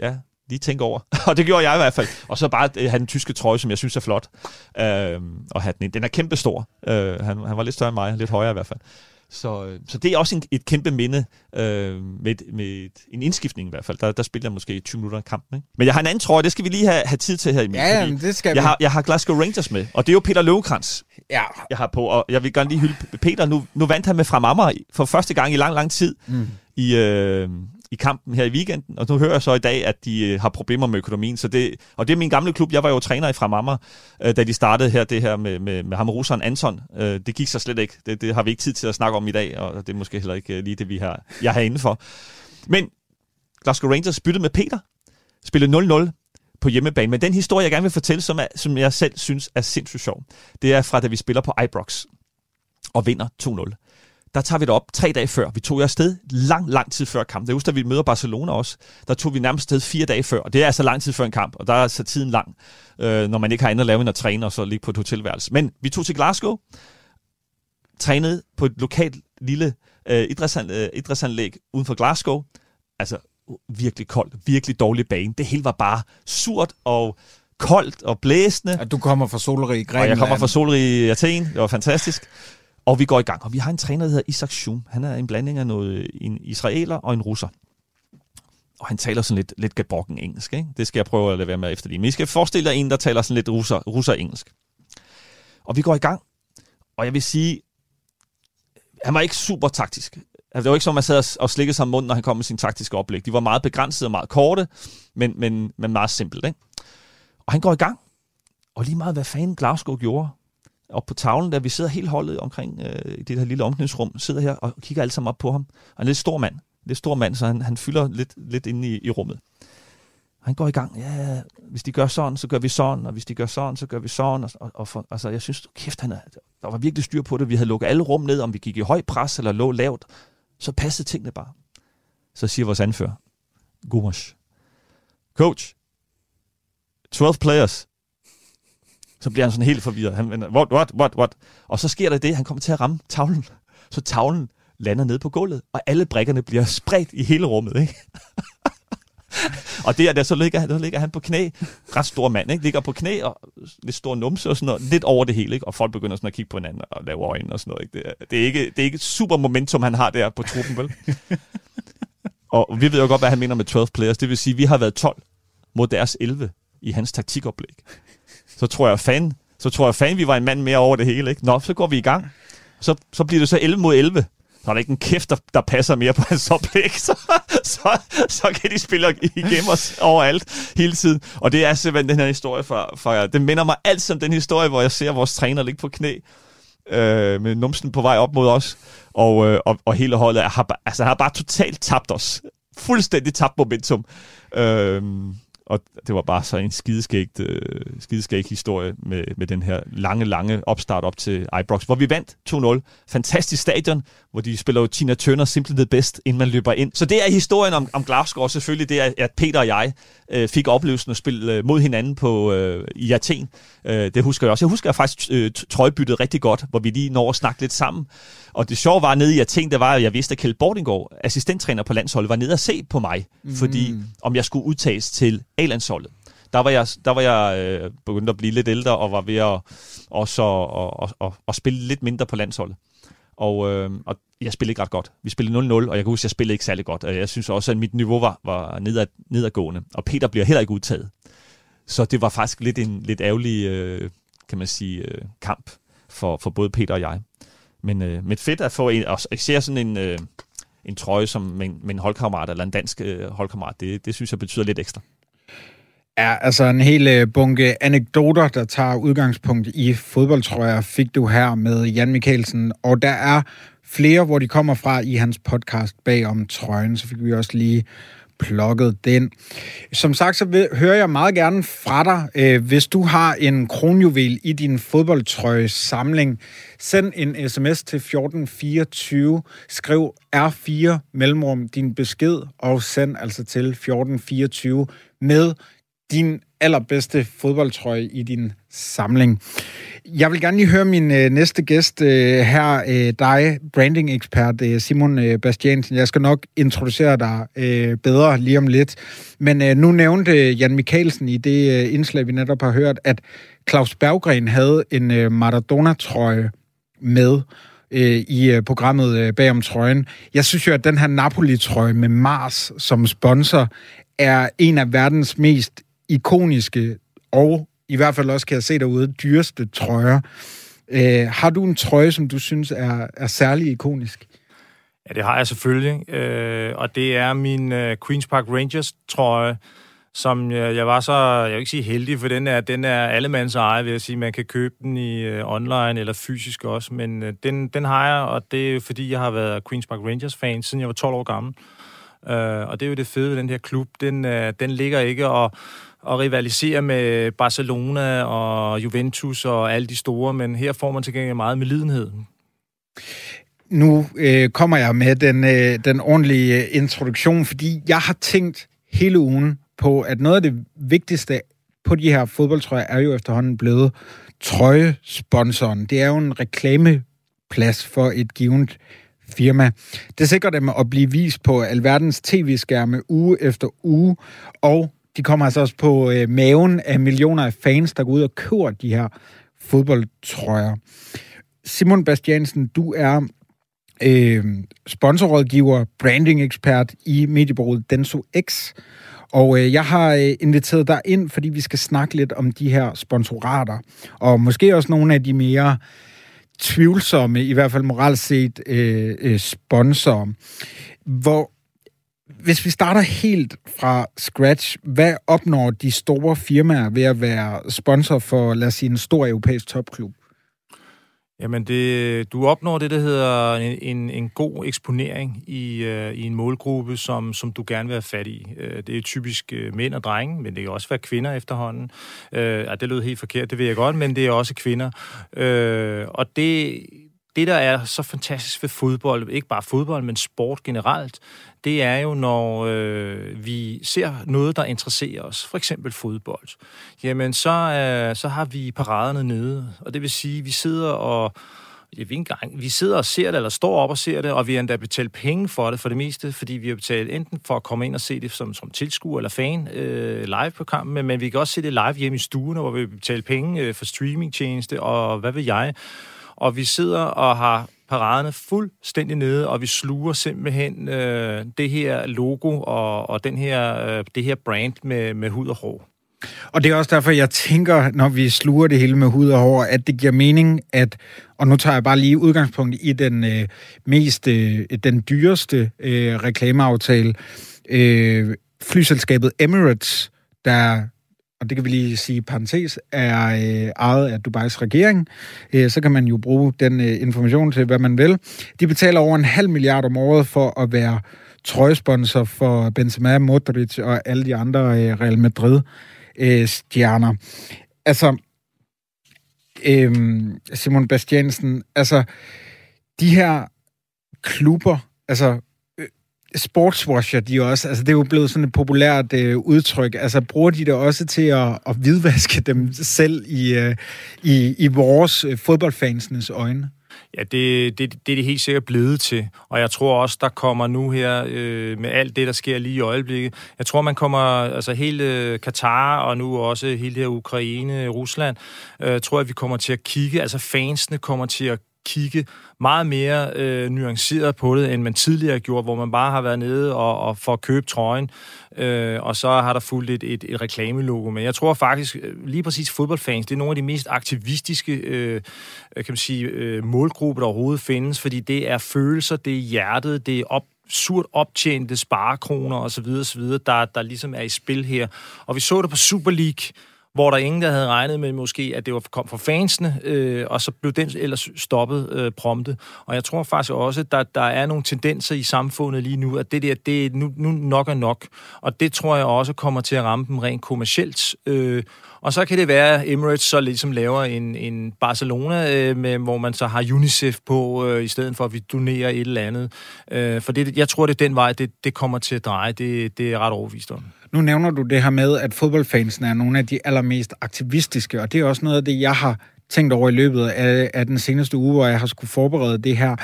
ja, lige tænke over. og det gjorde jeg i hvert fald. Og så bare øh, have den tyske trøje, som jeg synes er flot. Øh, og have den, den er kæmpe stor. Øh, han, han var lidt større end mig, lidt højere i hvert fald. Så, øh, så det er også en, et kæmpe minde øh, med, med en indskiftning i hvert fald. Der, der spiller jeg måske 20 minutter i kampen. Ikke? Men jeg har en anden trøje, det skal vi lige have, have tid til her i Ja, jamen, det skal jeg vi. Har, jeg har Glasgow Rangers med, og det er jo Peter Løvekrans, ja. jeg har på. Og jeg vil gerne lige hylde Peter. Nu, nu vandt han med fra Amager for første gang i lang, lang tid. Mm. I, øh, i kampen her i weekenden, og nu hører jeg så i dag, at de øh, har problemer med økonomien. Så det, og det er min gamle klub. Jeg var jo træner i Framammer, øh, da de startede her, det her med, med, med ham russeren Anton. Øh, det gik så slet ikke. Det, det har vi ikke tid til at snakke om i dag, og det er måske heller ikke øh, lige det, vi har, jeg har inde for. Men Glasgow Rangers byttede med Peter, spillede 0-0 på hjemmebane. Men den historie, jeg gerne vil fortælle, som, er, som jeg selv synes er sindssygt sjov, det er fra, da vi spiller på Ibrox og vinder 2-0 der tager vi det op tre dage før. Vi tog afsted lang, lang tid før kampen. Det er husk, at vi møder Barcelona også. Der tog vi nærmest sted fire dage før, og det er altså lang tid før en kamp, og der er altså tiden lang, øh, når man ikke har andet at lave end at træne og så ligge på et hotelværelse. Men vi tog til Glasgow, trænede på et lokalt lille øh, idrætsanlæg, øh, idrætsanlæg uden for Glasgow. Altså virkelig koldt, virkelig dårlig bane. Det hele var bare surt og koldt og blæsende. At du kommer fra solrig Grækenland. Og jeg kommer fra solrig Athen. Det var fantastisk. Og vi går i gang, og vi har en træner, der hedder Isaac Shum. Han er en blanding af noget, en israeler og en russer. Og han taler sådan lidt, lidt gebrokken engelsk. Ikke? Det skal jeg prøve at lade være med efter lige. Men I skal forestille jer en, der taler sådan lidt russer, russer engelsk. Og vi går i gang, og jeg vil sige, han var ikke super taktisk. Altså, det var ikke som, man sad og slikkede sig om munden, når han kom med sin taktiske oplæg. De var meget begrænsede og meget korte, men, men, men meget simpelt. Ikke? Og han går i gang, og lige meget hvad fanden Glasgow gjorde, op på tavlen, der vi sidder helt holdet omkring øh, i det her lille omklædningsrum, sidder her og kigger alle sammen op på ham. Og han er en lidt stor mand. Lidt stor mand, så han, han fylder lidt, lidt inde i, i rummet. Han går i gang, ja, hvis de gør sådan, så gør vi sådan, og hvis de gør sådan, så gør vi sådan. Og, og, og for, altså, jeg synes, kæft, han er, der var virkelig styr på det. Vi havde lukket alle rum ned, om vi gik i høj pres eller lå lavt. Så passede tingene bare. Så siger vores anfører, Gumash, coach, 12 players. Så bliver han sådan helt forvirret. Han vender, what, what, what, what? Og så sker der det, han kommer til at ramme tavlen. Så tavlen lander ned på gulvet, og alle brikkerne bliver spredt i hele rummet, ikke? og det er der, så ligger, han, ligger han på knæ, ret stor mand, ikke? ligger på knæ og lidt stor numse og sådan noget, lidt over det hele, ikke? og folk begynder sådan at kigge på hinanden og lave øjne og sådan noget. Ikke? Det, er, det, er ikke, det er ikke super momentum, han har der på truppen, vel? og vi ved jo godt, hvad han mener med 12 players. Det vil sige, at vi har været 12 mod deres 11 i hans taktikoplæg. Så tror jeg, fan, så tror jeg, fan, vi var en mand mere over det hele. Ikke? Nå, så går vi i gang. Så, så bliver det så 11 mod 11 så er der ikke en kæft, der, der passer mere på hans oplæg, så, så, så kan de spille igennem os overalt hele tiden. Og det er simpelthen den her historie fra, fra det minder mig alt om den historie, hvor jeg ser vores træner ligge på knæ, øh, med numsen på vej op mod os, og, øh, og, og hele holdet har, altså, har bare totalt tabt os. Fuldstændig tabt momentum. Øh, og det var bare så en skideskægt, øh, skideskægt historie med, med den her lange, lange opstart op til Ibrox, hvor vi vandt 2-0. Fantastisk stadion, hvor de spiller jo Tina Turner simpelthen det bedst, inden man løber ind. Så det er historien om, om Glasgow, og selvfølgelig det er, at Peter og jeg øh, fik oplevelsen at spille øh, mod hinanden på, øh, i Athen. Øh, det husker jeg også. Jeg husker jeg faktisk øh, trøjbyttet rigtig godt, hvor vi lige når at snakke lidt sammen. Og det sjove var nede i Athen, det var, at jeg vidste, at Kjeld Bordingård, assistenttræner på landsholdet, var nede at se på mig, mm. fordi om jeg skulle udtages til A-landsholdet. Der var jeg, der var jeg øh, begyndt at blive lidt ældre, og var ved at, også og, og, og, og spille lidt mindre på landsholdet. Og, øh, og jeg spillede ikke ret godt. Vi spillede 0-0, og jeg kan huske, at jeg spillede ikke særlig godt. Og jeg synes også, at mit niveau var, var nedad, nedadgående. Og Peter bliver heller ikke udtaget. Så det var faktisk lidt en lidt ærgerlig, øh, kan man sige, øh, kamp for, for både Peter og jeg. Men, øh, men fedt at få en, og især sådan en, øh, en trøje som med en, med en holdkammerat, eller en dansk øh, holdkammerat, det, det synes jeg betyder lidt ekstra. Ja, altså en hel øh, bunke anekdoter, der tager udgangspunkt i fodboldtrøjer, fik du her med Jan Mikkelsen. Og der er flere, hvor de kommer fra i hans podcast bag om trøjen, så fik vi også lige plukket den. Som sagt, så vil, hører jeg meget gerne fra dig, øh, hvis du har en kronjuvel i din fodboldtrøje samling. Send en sms til 1424, skriv R4 mellemrum din besked, og send altså til 1424 med din allerbedste fodboldtrøje i din samling. Jeg vil gerne lige høre min øh, næste gæst øh, her, øh, dig, branding-ekspert øh, Simon øh, Bastiansen. Jeg skal nok introducere dig øh, bedre lige om lidt. Men øh, nu nævnte øh, Jan Mikkelsen i det øh, indslag, vi netop har hørt, at Claus Berggren havde en øh, Maradona-trøje med øh, i øh, programmet øh, bagom trøjen. Jeg synes jo, at den her Napoli-trøje med Mars som sponsor er en af verdens mest ikoniske og i hvert fald også kan jeg se derude dyreste trøjer. Øh, har du en trøje, som du synes er, er særlig ikonisk? Ja, det har jeg selvfølgelig. Øh, og det er min øh, Queen's Park Rangers trøje, som jeg, jeg var så, jeg vil ikke sige heldig, for den er, den er allemands eje, vil jeg sige. Man kan købe den i øh, online eller fysisk også, men øh, den, den har jeg, og det er fordi, jeg har været Queen's Park Rangers-fan, siden jeg var 12 år gammel. Øh, og det er jo det fede ved den her klub. Den, øh, den ligger ikke og og rivalisere med Barcelona og Juventus og alle de store, men her får man til gengæld meget med lidenhed. Nu øh, kommer jeg med den, øh, den ordentlige øh, introduktion, fordi jeg har tænkt hele ugen på, at noget af det vigtigste på de her fodboldtrøjer er jo efterhånden blevet trøjesponsoren. Det er jo en reklameplads for et givet firma. Det sikrer dem at blive vist på alverdens tv-skærme uge efter uge, og de kommer altså også på øh, maven af millioner af fans, der går ud og køber de her fodboldtrøjer. Simon Bastiansen, du er øh, sponsorrådgiver, branding-ekspert i mediebureauet Denso X. Og øh, jeg har øh, inviteret dig ind, fordi vi skal snakke lidt om de her sponsorater. Og måske også nogle af de mere tvivlsomme, i hvert fald moralt set, øh, øh, sponsorer. Hvor hvis vi starter helt fra scratch, hvad opnår de store firmaer ved at være sponsor for, lad os sige, en stor europæisk topklub? Jamen, det, du opnår det, der hedder en, en, en god eksponering i, uh, i en målgruppe, som, som du gerne vil have fat i. Uh, det er typisk uh, mænd og drenge, men det kan også være kvinder efterhånden. Uh, ja, det lød helt forkert, det ved jeg godt, men det er også kvinder. Uh, og det, det, der er så fantastisk ved fodbold, ikke bare fodbold, men sport generelt, det er jo, når øh, vi ser noget, der interesserer os, for eksempel fodbold, jamen så, øh, så har vi paraderne nede, og det vil sige, vi sidder og jeg ved engang, vi sidder og ser det, eller står op og ser det, og vi har endda betalt penge for det for det meste, fordi vi har betalt enten for at komme ind og se det som, som tilskuer eller fan øh, live på kampen, men, men vi kan også se det live hjemme i stuen, hvor vi betaler penge øh, for streamingtjeneste, og hvad ved jeg og vi sidder og har paraderne fuldstændig nede, og vi sluger simpelthen øh, det her logo og, og den her, øh, det her brand med, med hud og hår. Og det er også derfor, jeg tænker, når vi sluger det hele med hud og hår, at det giver mening, at, og nu tager jeg bare lige udgangspunkt i den øh, mest, øh, den dyreste øh, reklameaftale, øh, flyselskabet Emirates, der og det kan vi lige sige parentes, er øh, ejet af Dubais regering, øh, så kan man jo bruge den øh, information til, hvad man vil. De betaler over en halv milliard om året for at være trøjesponsor for Benzema, Modric og alle de andre øh, Real Madrid-stjerner. Øh, altså, øh, Simon Bastiansen, altså, de her klubber, altså sportswasher de også, altså det er jo blevet sådan et populært øh, udtryk, altså bruger de det også til at, at hvidvaske dem selv i, øh, i, i vores øh, fodboldfansenes øjne? Ja, det, det, det er det helt sikkert blevet til. Og jeg tror også, der kommer nu her, øh, med alt det, der sker lige i øjeblikket, jeg tror, man kommer, altså hele Katar øh, og nu også hele det her Ukraine, Rusland, øh, tror jeg, vi kommer til at kigge, altså fansene kommer til at kigge meget mere øh, nuanceret på det, end man tidligere har gjort, hvor man bare har været nede og, og for at købe trøjen, øh, og så har der fulgt et, et, et reklamelogo. Men jeg tror faktisk, øh, lige præcis fodboldfans, det er nogle af de mest aktivistiske øh, kan man sige, øh, målgrupper, der overhovedet findes, fordi det er følelser, det er hjertet, det er op surt optjente sparekroner osv., osv., der, der ligesom er i spil her. Og vi så det på Super League, hvor der ingen, der havde regnet med måske, at det var kom fra fansene, øh, og så blev den ellers stoppet øh, prompte. Og jeg tror faktisk også, at der, der er nogle tendenser i samfundet lige nu, at det der, det er nu, nu nok er nok. Og det tror jeg også kommer til at ramme dem rent kommercielt. Øh, og så kan det være, at Emirates så ligesom laver en, en Barcelona, øh, med, hvor man så har UNICEF på, øh, i stedet for at vi donerer et eller andet. Øh, for det, jeg tror, det er den vej, det, det kommer til at dreje. Det, det er ret overvist om. Nu nævner du det her med, at fodboldfansen er nogle af de allermest aktivistiske, og det er også noget af det, jeg har tænkt over i løbet af, af den seneste uge, hvor jeg har skulle forberede det her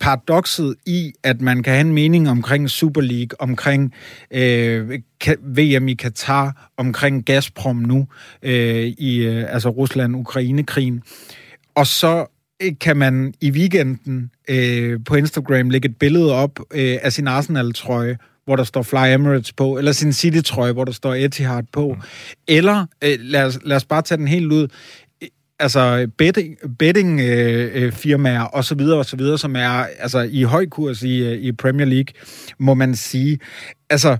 paradokset i, at man kan have en mening omkring Super League, omkring øh, VM i Katar, omkring Gazprom nu, øh, i øh, altså Rusland-Ukraine-krigen. Og så øh, kan man i weekenden øh, på Instagram lægge et billede op øh, af sin Arsenal-trøje, hvor der står Fly Emirates på, eller sin City-trøje, hvor der står Etihad på. Mm. Eller, øh, lad, os, lad os bare tage den helt ud, altså betting, betting øh, øh, firmaer og så videre og så videre, som er altså i høj kurs i, øh, i Premier League, må man sige. Altså,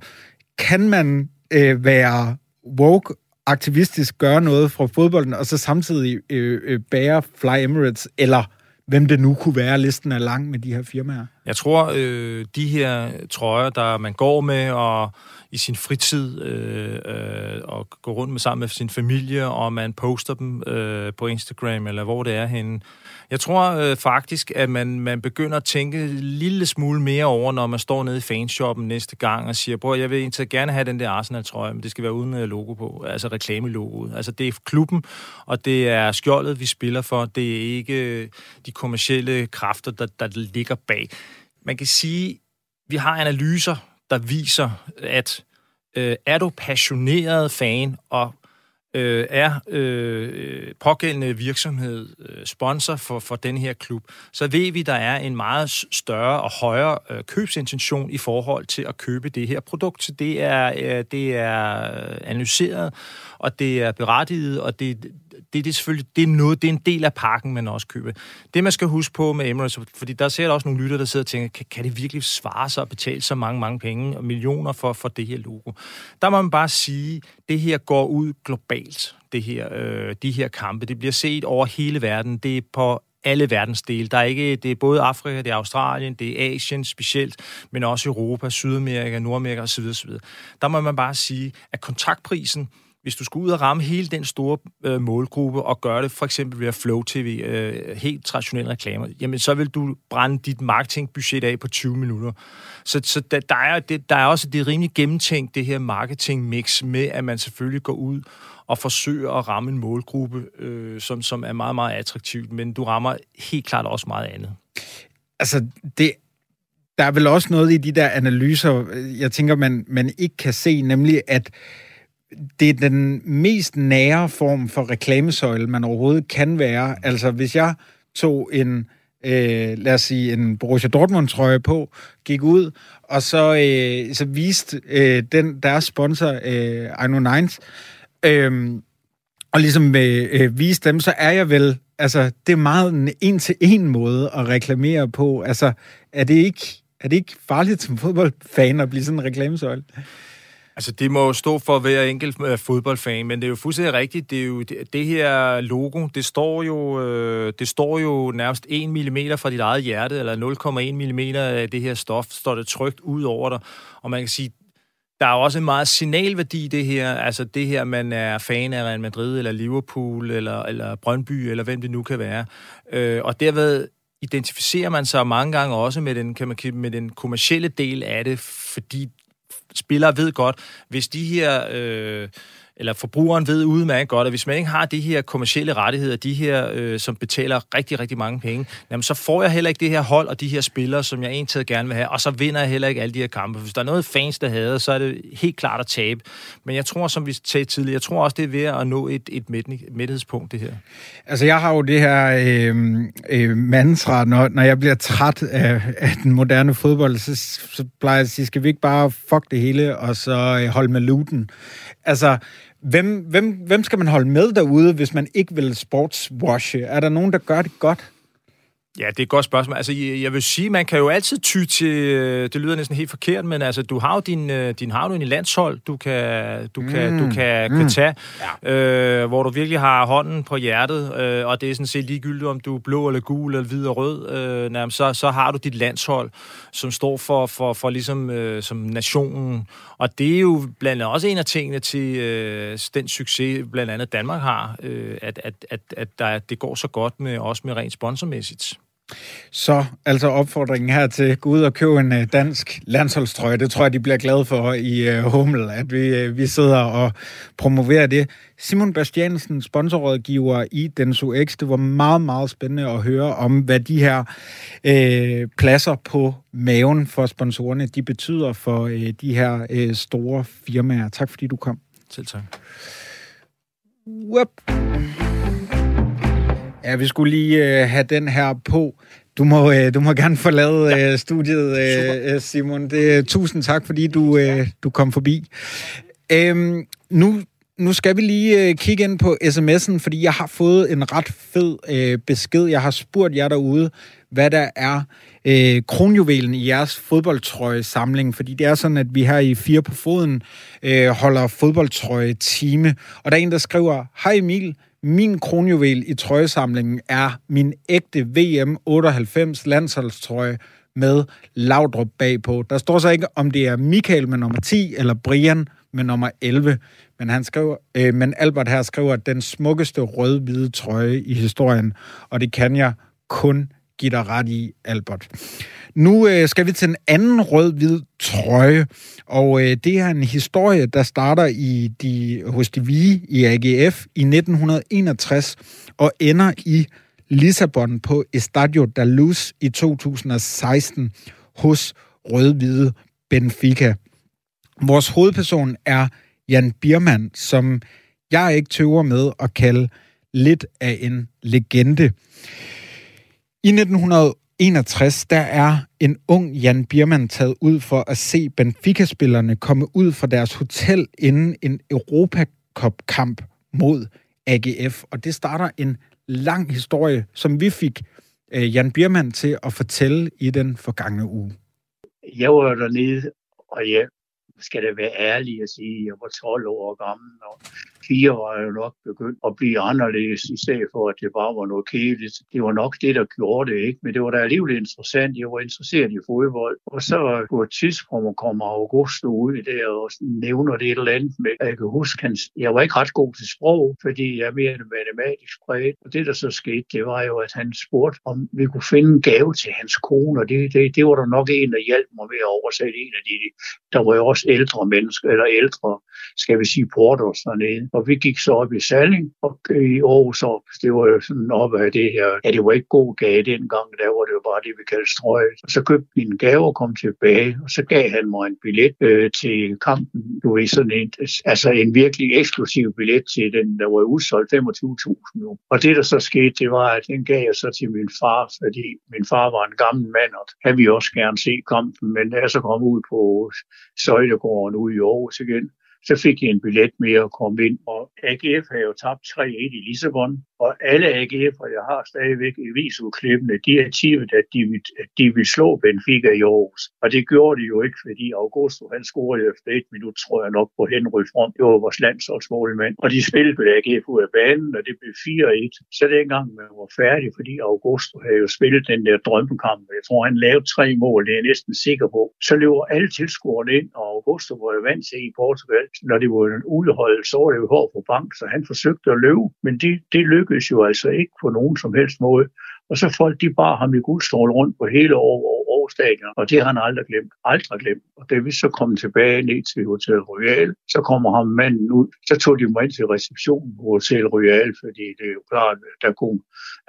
kan man øh, være woke aktivistisk gøre noget fra fodbolden, og så samtidig øh, øh, bære Fly Emirates, eller hvem det nu kunne være. Listen er lang med de her firmaer. Jeg tror, øh, de her trøjer, der man går med og i sin fritid øh, øh, og går rundt med sammen med sin familie, og man poster dem øh, på Instagram eller hvor det er henne. Jeg tror øh, faktisk, at man, man begynder at tænke en lille smule mere over, når man står nede i fanshoppen næste gang og siger, bror, jeg vil egentlig gerne have den der Arsenal-trøje, men det skal være uden øh, logo på, altså reklamelogoet. Altså det er klubben, og det er skjoldet, vi spiller for. Det er ikke øh, de kommercielle kræfter, der, der ligger bag. Man kan sige, vi har analyser, der viser, at øh, er du passioneret fan og øh, er øh, pågældende virksomhed øh, sponsor for, for den her klub, så ved vi, der er en meget større og højere øh, købsintention i forhold til at købe det her produkt. Så det er, øh, det er øh, analyseret, og det er berettiget, og det, det, det er selvfølgelig det er noget, det er en del af pakken, man også køber. Det, man skal huske på med Emirates, fordi der ser der også nogle lytter, der sidder og tænker, kan, kan det virkelig svare sig at betale så mange, mange penge og millioner for, for det her logo? Der må man bare sige, det her går ud globalt, det her, øh, de her kampe. Det bliver set over hele verden. Det er på alle verdensdele. Der er ikke, det er både Afrika, det er Australien, det er Asien specielt, men også Europa, Sydamerika, Nordamerika osv. osv. Der må man bare sige, at kontaktprisen hvis du skulle ud og ramme hele den store øh, målgruppe og gøre det for eksempel ved Flow TV, øh, helt traditionelle reklamer, jamen så vil du brænde dit marketingbudget af på 20 minutter. Så, så der, der, er, det, der er også det rimelig gennemtænkt, det her marketingmix med, at man selvfølgelig går ud og forsøger at ramme en målgruppe, øh, som, som er meget, meget attraktivt, men du rammer helt klart også meget andet. Altså, det, der er vel også noget i de der analyser, jeg tænker, man, man ikke kan se, nemlig at det er den mest nære form for reklamesøjle, man overhovedet kan være. Altså, hvis jeg tog en, øh, lad os sige, en Borussia Dortmund-trøje på, gik ud, og så, øh, så viste øh, den deres sponsor, øh, Aino Nines, øh, og ligesom øh, øh, vise dem, så er jeg vel, altså, det er meget en en-til-en måde at reklamere på. Altså, er det ikke, er det ikke farligt som fodboldfan at blive sådan en reklamesøjle? Altså, det må jo stå for hver enkelt øh, fodboldfan, men det er jo fuldstændig rigtigt. Det, er jo, det, det her logo, det står, jo, øh, det står jo nærmest 1 mm fra dit eget hjerte, eller 0,1 mm af det her stof, står det trygt ud over dig. Og man kan sige, der er også en meget signalværdi i det her. Altså det her, man er fan af Real Madrid, eller Liverpool, eller, eller Brøndby, eller hvem det nu kan være. Øh, og derved identificerer man sig mange gange også med den, kan man, med den kommercielle del af det, fordi spillere ved godt, hvis de her... Øh, eller forbrugeren ved udmærket godt, at hvis man ikke har de her kommercielle rettigheder, de her, øh, som betaler rigtig, rigtig mange penge, jamen, så får jeg heller ikke det her hold og de her spillere, som jeg egentlig gerne vil have, og så vinder jeg heller ikke alle de her kampe. Hvis der er noget fans, der havde, så er det helt klart at tabe. Men jeg tror, som vi sagde tidligere, jeg tror også, det er ved at nå et, et midthedspunkt, det her. Altså, jeg har jo det her øh, øh, mantra, når, når jeg bliver træt af, af den moderne fodbold, så, så plejer jeg at sige, skal vi ikke bare fuck det hele, og så øh, holde med luten? Altså, Hvem, hvem, hvem skal man holde med derude, hvis man ikke vil sportswashe? Er der nogen, der gør det godt? Ja, det er et godt spørgsmål. Altså, jeg vil sige, man kan jo altid ty til, øh, det lyder næsten helt forkert, men altså, du har jo din, øh, din, har jo din landshold, du kan, du kan, mm. du kan, mm. kan tage, ja. øh, hvor du virkelig har hånden på hjertet, øh, og det er sådan set ligegyldigt, om du er blå eller gul eller hvid og rød, øh, nærmest, så, så har du dit landshold, som står for, for, for ligesom øh, som nationen, og det er jo blandt andet også en af tingene til øh, den succes, blandt andet Danmark har, øh, at, at, at, at der, det går så godt med også med rent sponsormæssigt. Så altså opfordringen her til, gå ud og købe en uh, dansk landsholdstrøje. Det tror jeg, de bliver glade for i uh, Hummel, at vi, uh, vi sidder og promoverer det. Simon Bastiansen, sponsorrådgiver i Denso X. Det var meget, meget spændende at høre om, hvad de her uh, pladser på maven for sponsorerne, de betyder for uh, de her uh, store firmaer. Tak fordi du kom. Selv tak. Whoop. Ja, vi skulle lige øh, have den her på. Du må, øh, du må gerne forlade ja. øh, studiet, øh, øh Simon. Det, tusind tak, fordi du, øh, du kom forbi. Øhm, nu, nu skal vi lige øh, kigge ind på sms'en, fordi jeg har fået en ret fed øh, besked. Jeg har spurgt jer derude, hvad der er øh, kronjuvelen i jeres fodboldtrøje-samling, fordi det er sådan, at vi her i Fire på Foden øh, holder fodboldtrøje-time. Og der er en, der skriver, Hej Emil, min kronjuvel i trøjesamlingen er min ægte VM 98 landsholdstrøje med Laudrup bagpå. Der står så ikke, om det er Michael med nummer 10 eller Brian med nummer 11. Men, han skriver, øh, men Albert her skriver, at den smukkeste rød-hvide trøje i historien, og det kan jeg kun give dig ret i, Albert. Nu øh, skal vi til en anden rød-hvid trøje, og øh, det er en historie, der starter i de, hos de Vige i AGF i 1961 og ender i Lissabon på Estadio da Luz i 2016 hos rød-hvide Benfica. Vores hovedperson er Jan Biermann, som jeg ikke tøver med at kalde lidt af en legende. I 1961, der er en ung Jan Biermann taget ud for at se Benfica-spillerne komme ud fra deres hotel inden en Europacup-kamp mod AGF. Og det starter en lang historie, som vi fik øh, Jan Biermann til at fortælle i den forgangne uge. Jeg var dernede, og jeg skal da være ærlig at sige, at jeg var 12 år gammel, og 4 var jo nok begyndt at blive anderledes, i stedet for, at det bare var noget kedeligt. Det var nok det, der gjorde det, ikke? Men det var da alligevel interessant. Jeg var interesseret i fodbold. Og så på et tidspunkt kommer Augusto ud der og nævner det et eller andet med, jeg kan huske, hans, jeg var ikke ret god til sprog, fordi jeg er mere matematisk præget. Og det, der så skete, det var jo, at han spurgte, om vi kunne finde en gave til hans kone, og det, det, det var der nok en, der hjalp mig med at oversætte en af de, der var jo også ældre mennesker, eller ældre, skal vi sige, porters dernede. Og vi gik så op i Salling, og i Aarhus op, det var jo sådan op af det her, ja, det var ikke god gave dengang, der var det jo bare det, vi kaldte strøget. Og så købte vi en gave og kom tilbage, og så gav han mig en billet øh, til kampen. Du ved, sådan en, altså en virkelig eksklusiv billet til den, der var udsolgt 25.000 nu. Og det, der så skete, det var, at den gav jeg så til min far, fordi min far var en gammel mand, og han ville også gerne se kampen, men da jeg så kom ud på Søjlegården ude i Aarhus igen, så fik jeg en billet mere at komme ind. Og AGF har jo tabt 3-1 i Lissabon, og alle AGF'er, jeg har stadigvæk i visudklippene, de er tivet, at de, vil, at de vil slå Benfica i Aarhus. Og det gjorde de jo ikke, fordi Augusto, han scorede efter et minut, tror jeg nok, på Henry Front. Det var vores landsholdsmålmand. Og de spillede AGF ud af banen, og det blev 4-1. Så dengang man var færdig, fordi Augusto havde jo spillet den der drømmekamp. Jeg tror, han lavede tre mål, det er jeg næsten sikker på. Så løber alle tilskuerne ind, og Augusto var jo vant til i Portugal. Når det var en udholdt, så var det jo hård på bank, så han forsøgte at løbe. Men det, det lykkedes jo altså ikke på nogen som helst måde. Og så folk, de bar ham i guldstrål rundt på hele Aarhus Stadion, og det har han aldrig glemt. Aldrig glemt. Og da vi så kom tilbage ned til Hotel Royal, så kommer ham manden ud. Så tog de mig ind til receptionen på Hotel Royal, fordi det er jo klart, der kunne,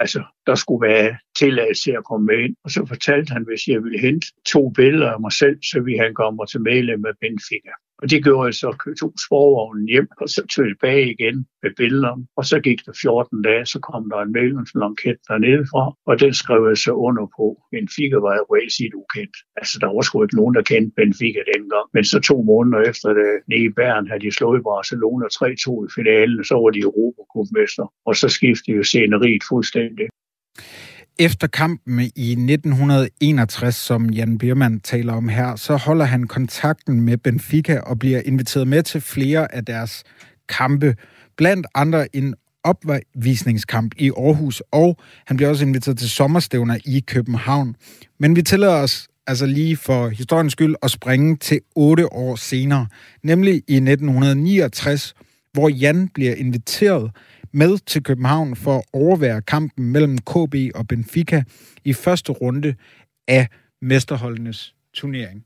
altså, der skulle være tilladelse til at komme med ind. Og så fortalte han, hvis jeg ville hente to billeder af mig selv, så ville han komme til medlem af Benfica. Og det gjorde jeg så, to sporvognen hjem, og så tilbage igen med billeder. Og så gik der 14 dage, så kom der en medlemsblanket dernede fra, og den skrev jeg så under på. Benfica var jo sit ukendt. Altså, der var sgu ikke nogen, der kendte Benfica dengang. Men så to måneder efter det, nede i Bern, havde de slået Barcelona 3-2 i finalen, så var de Europacup-mester. Og så skiftede jo sceneriet fuldstændig. Efter kampen i 1961, som Jan Biermann taler om her, så holder han kontakten med Benfica og bliver inviteret med til flere af deres kampe. Blandt andre en opvisningskamp i Aarhus, og han bliver også inviteret til sommerstævner i København. Men vi tillader os altså lige for historiens skyld at springe til otte år senere, nemlig i 1969, hvor Jan bliver inviteret med til København for at overvære kampen mellem KB og Benfica i første runde af mesterholdenes turnering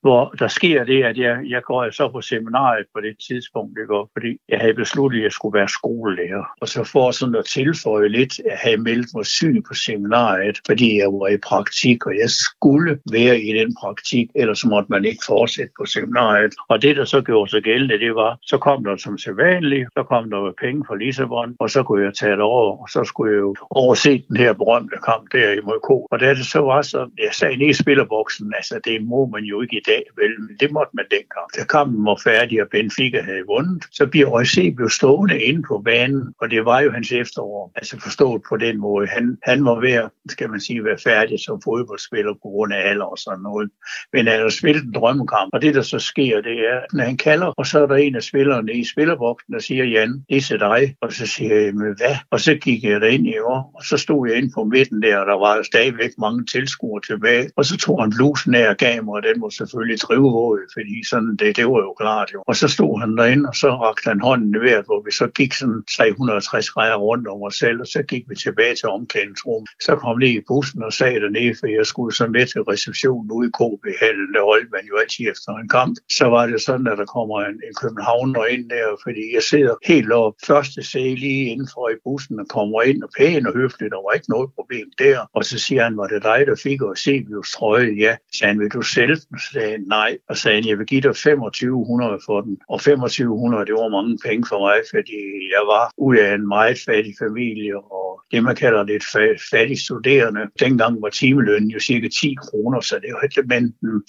hvor der sker det, at jeg, jeg går så på seminariet på det tidspunkt, det går, fordi jeg havde besluttet, at jeg skulle være skolelærer. Og så får sådan at tilføje lidt, at jeg havde meldt mig syg på seminariet, fordi jeg var i praktik, og jeg skulle være i den praktik, ellers måtte man ikke fortsætte på seminariet. Og det, der så gjorde sig gældende, det var, så kom der som sædvanligt, så kom der penge fra Lissabon, og så kunne jeg tage det over, og så skulle jeg jo overse den her berømte kamp der i MK. Og da det så var så, jeg sagde ned i spillerboksen, altså det må man jo ikke i dag, vel, men det måtte man dengang. Da kampen var færdig, og Benfica havde vundet, så bliver Røsé blev stående inde på banen, og det var jo hans efterår, altså forstået på den måde. Han, han var ved at, skal man sige, være færdig som fodboldspiller på grund af alder og sådan noget. Men han har spillet en drømmekamp, og det der så sker, det er, når han kalder, og så er der en af spillerne i spillerboksen, der siger, Jan, det er til dig. Og så siger jeg, men hvad? Og så gik jeg derind i år, og så stod jeg inde på midten der, og der var stadigvæk mange tilskuere tilbage. Og så tog han blusen af og gav mig, og den må selvfølgelig selvfølgelig drivvåd, fordi sådan, det, det var jo klart. Jo. Og så stod han derinde, og så rakte han hånden i vejret, hvor vi så gik sådan 360 grader rundt om os selv, og så gik vi tilbage til omklædningsrum. Så kom lige i bussen og sagde dernede, for jeg skulle så med til receptionen ude i KB-hallen, der holdt man jo altid efter en kamp. Så var det sådan, at der kommer en, en københavner ind der, fordi jeg sidder helt op første sæde lige indenfor i bussen og kommer ind og pæn og høfligt, der var ikke noget problem der. Og så siger han, var det dig, der fik at se trøje? Ja, sagde han, vil du sælge den? Så sagde nej, og sagde, jeg vil give dig 2500 for den. Og 2500, det var mange penge for mig, fordi jeg var ud af en meget fattig familie, og det man kalder lidt fattig studerende. Dengang var timelønnen jo cirka 10 kroner, så det var men mm,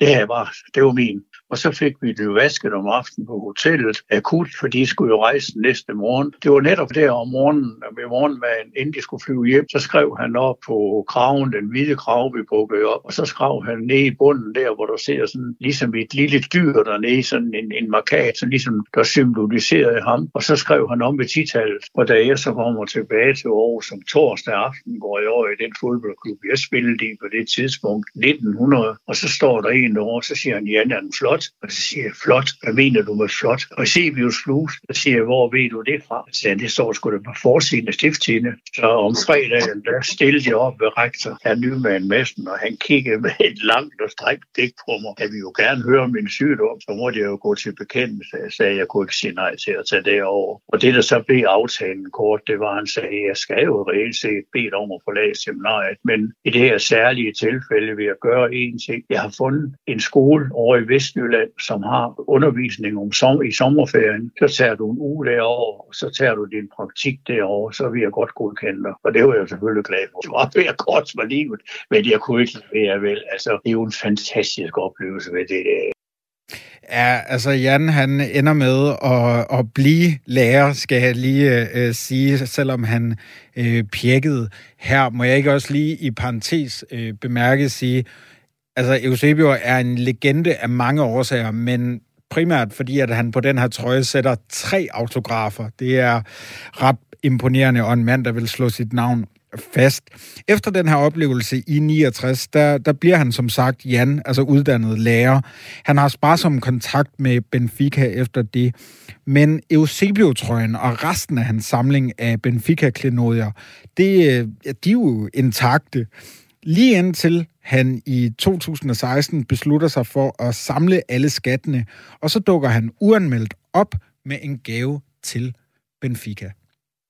det her var, det var min og så fik vi det vasket om aftenen på hotellet akut, for de skulle jo rejse næste morgen. Det var netop der om morgenen, ved morgenmaden, inden de skulle flyve hjem, så skrev han op på kraven, den hvide krav, vi bukkede op, og så skrev han ned i bunden der, hvor du ser sådan, ligesom et lille dyr dernede, sådan en, en markat, sådan ligesom der symboliserede ham, og så skrev han om ved titallet, og da jeg så kommer tilbage til Aarhus som torsdag aften, går jeg over i den fodboldklub, jeg spillede i på det tidspunkt, 1900, og så står der en over, så siger han, Jan, er en flot? Og så siger jeg, flot? Hvad mener du med flot? Og Sebius Flus, så siger jeg, hvor ved du det fra? Så siger det står sgu da på forsiden af stifttidene. Så om fredagen, der stillede jeg op ved rektor, her Nyman Madsen, og han kiggede med et langt og strækt blik på mig. Jeg ville jo gerne høre min sygdom, så måtte jeg jo gå til bekendelse. Jeg sagde, jeg kunne ikke sige nej til at tage det over. Og det, der så blev aftalen kort, det var, at han sagde, jeg skal jo reelt set bede om at forlade seminariet, men i det her særlige tilfælde vil jeg gøre én ting. Jeg har fundet en skole over i Vestjylland, som har undervisning om som, i sommerferien. Så tager du en uge derovre, og så tager du din praktik derovre, så vil jeg godt godkende dig. Og det var jeg selvfølgelig glad for. Det var ved at kort for livet, men jeg kunne ikke være vel. Altså, det er jo en fantastisk oplevelse ved det Ja, altså Jan, han ender med at, at blive lærer, skal jeg lige øh, sige, selvom han øh, pjekkede her. Må jeg ikke også lige i parentes øh, bemærke sige, altså Eusebio er en legende af mange årsager, men primært fordi, at han på den her trøje sætter tre autografer. Det er ret imponerende, og en mand, der vil slå sit navn fast. Efter den her oplevelse i 69, der, der bliver han som sagt Jan, altså uddannet lærer. Han har sparsom kontakt med Benfica efter det. Men Eusebio-trøjen og resten af hans samling af Benfica-klenodier, det, de er jo intakte. Lige indtil han i 2016 beslutter sig for at samle alle skattene, og så dukker han uanmeldt op med en gave til Benfica.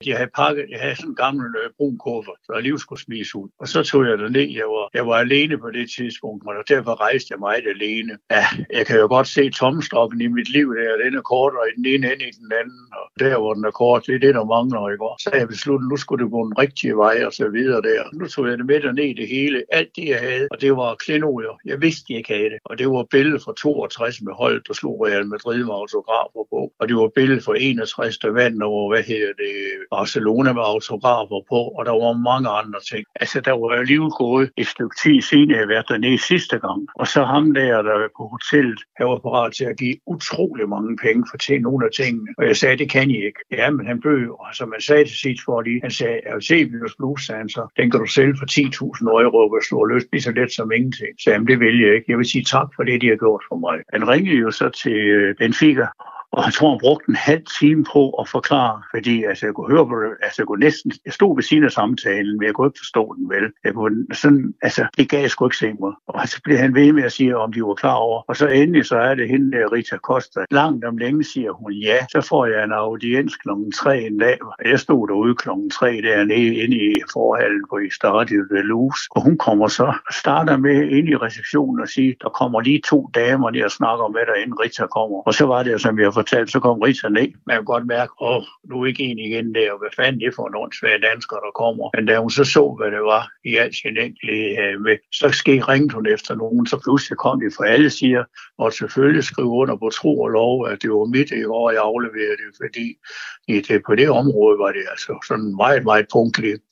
Jeg havde pakket, jeg havde sådan en gammel øh, brun kuffert, der jeg lige skulle smides ud. Og så tog jeg det ned. Jeg var, jeg var alene på det tidspunkt, og derfor rejste jeg meget alene. Ja, jeg kan jo godt se tomstokken i mit liv der. Den er kortere i den ene ende i den anden. Og der, hvor den er kort, det er det, der mangler i går. Så jeg besluttede, nu skulle det gå den rigtige vej og så videre der. Nu tog jeg det med derned det hele. Alt det, jeg havde. Og det var klenodier. Jeg vidste, jeg ikke havde det. Og det var billede fra 62 med hold, der slog Real Madrid med autografer på. Og det var billede fra 61, der vandt over, hvad hedder det, Barcelona med autografer på, og der var mange andre ting. Altså, der var alligevel gået et stykke tid siden, jeg havde været dernede sidste gang. Og så ham der, der var på hotellet, han var parat til at give utrolig mange penge for til nogle af tingene. Og jeg sagde, det kan I ikke. Ja, men han blev og som man sagde til sit for lige, han sagde, jeg vil se Bjørs Blues, så. Den kan du sælge for 10.000 euro, hvis du har lyst, lige så let som ingenting. Så jamen, det vil jeg ikke. Jeg vil sige tak for det, de har gjort for mig. Han ringede jo så til øh, Benfica, og jeg tror, han brugte en halv time på at forklare, fordi altså, jeg kunne høre på det, altså, jeg kunne næsten, jeg stod ved siden af samtalen, men jeg kunne ikke forstå den vel. Jeg kunne, sådan, altså, det gav jeg sgu ikke se mig. Og så blev han ved med at sige, om de var klar over. Og så endelig, så er det hende der, Rita Costa. Langt om længe siger hun ja. Så får jeg en audiens klokken 3 en dag. Jeg stod derude klokken 3 dernede inde i forhallen på Stadio de Luz. Og hun kommer så, starter med ind i receptionen og siger, der kommer lige to damer der og snakker om, hvad der inden Rita kommer. Og så var det, som jeg fortalte, så kom Rita ned. Man kan godt mærke, åh, oh, nu er ikke en igen der, og hvad fanden det for en svære dansker, der kommer. Men da hun så så, hvad det var i al sin enkelhed øh, med, så skete ringte hun efter nogen, så pludselig kom de fra alle siger, og selvfølgelig skrev under på tro og lov, at det var mit i år, jeg afleverede det, fordi i det, på det område var det altså sådan meget, meget punktligt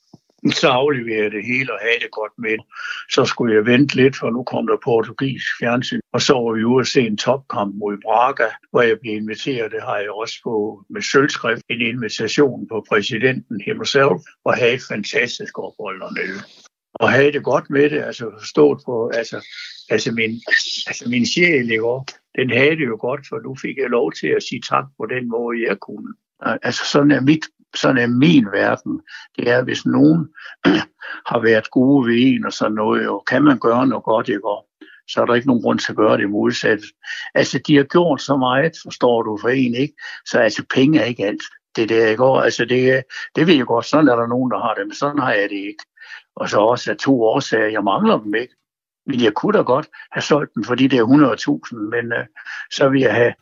så afleverede jeg det hele og havde det godt med. det. Så skulle jeg vente lidt, for nu kom der portugisisk fjernsyn. Og så var vi ude at se en topkamp mod Braga, hvor jeg blev inviteret. Det har jeg også på med sølvskrift. En invitation på præsidenten himself, og havde et fantastisk ophold dernede. Og havde det godt med det, altså forstået på, altså, altså min, altså min sjæl, ikke? den havde det jo godt, for nu fik jeg lov til at sige tak på den måde, jeg kunne. Altså sådan er mit sådan er min verden. Det er, hvis nogen har været gode ved en og sådan noget, og kan man gøre noget godt, ikke? Og så er der ikke nogen grund til at gøre det modsatte. Altså, de har gjort så meget, forstår du, for en, ikke? Så altså, penge er ikke alt. Det der, ikke? Og, altså, det, det ved jeg godt, sådan er der nogen, der har det, men sådan har jeg det ikke. Og så også af to årsager, jeg mangler dem ikke. Men jeg kunne da godt have solgt dem for de der 100.000, men øh, så vil jeg have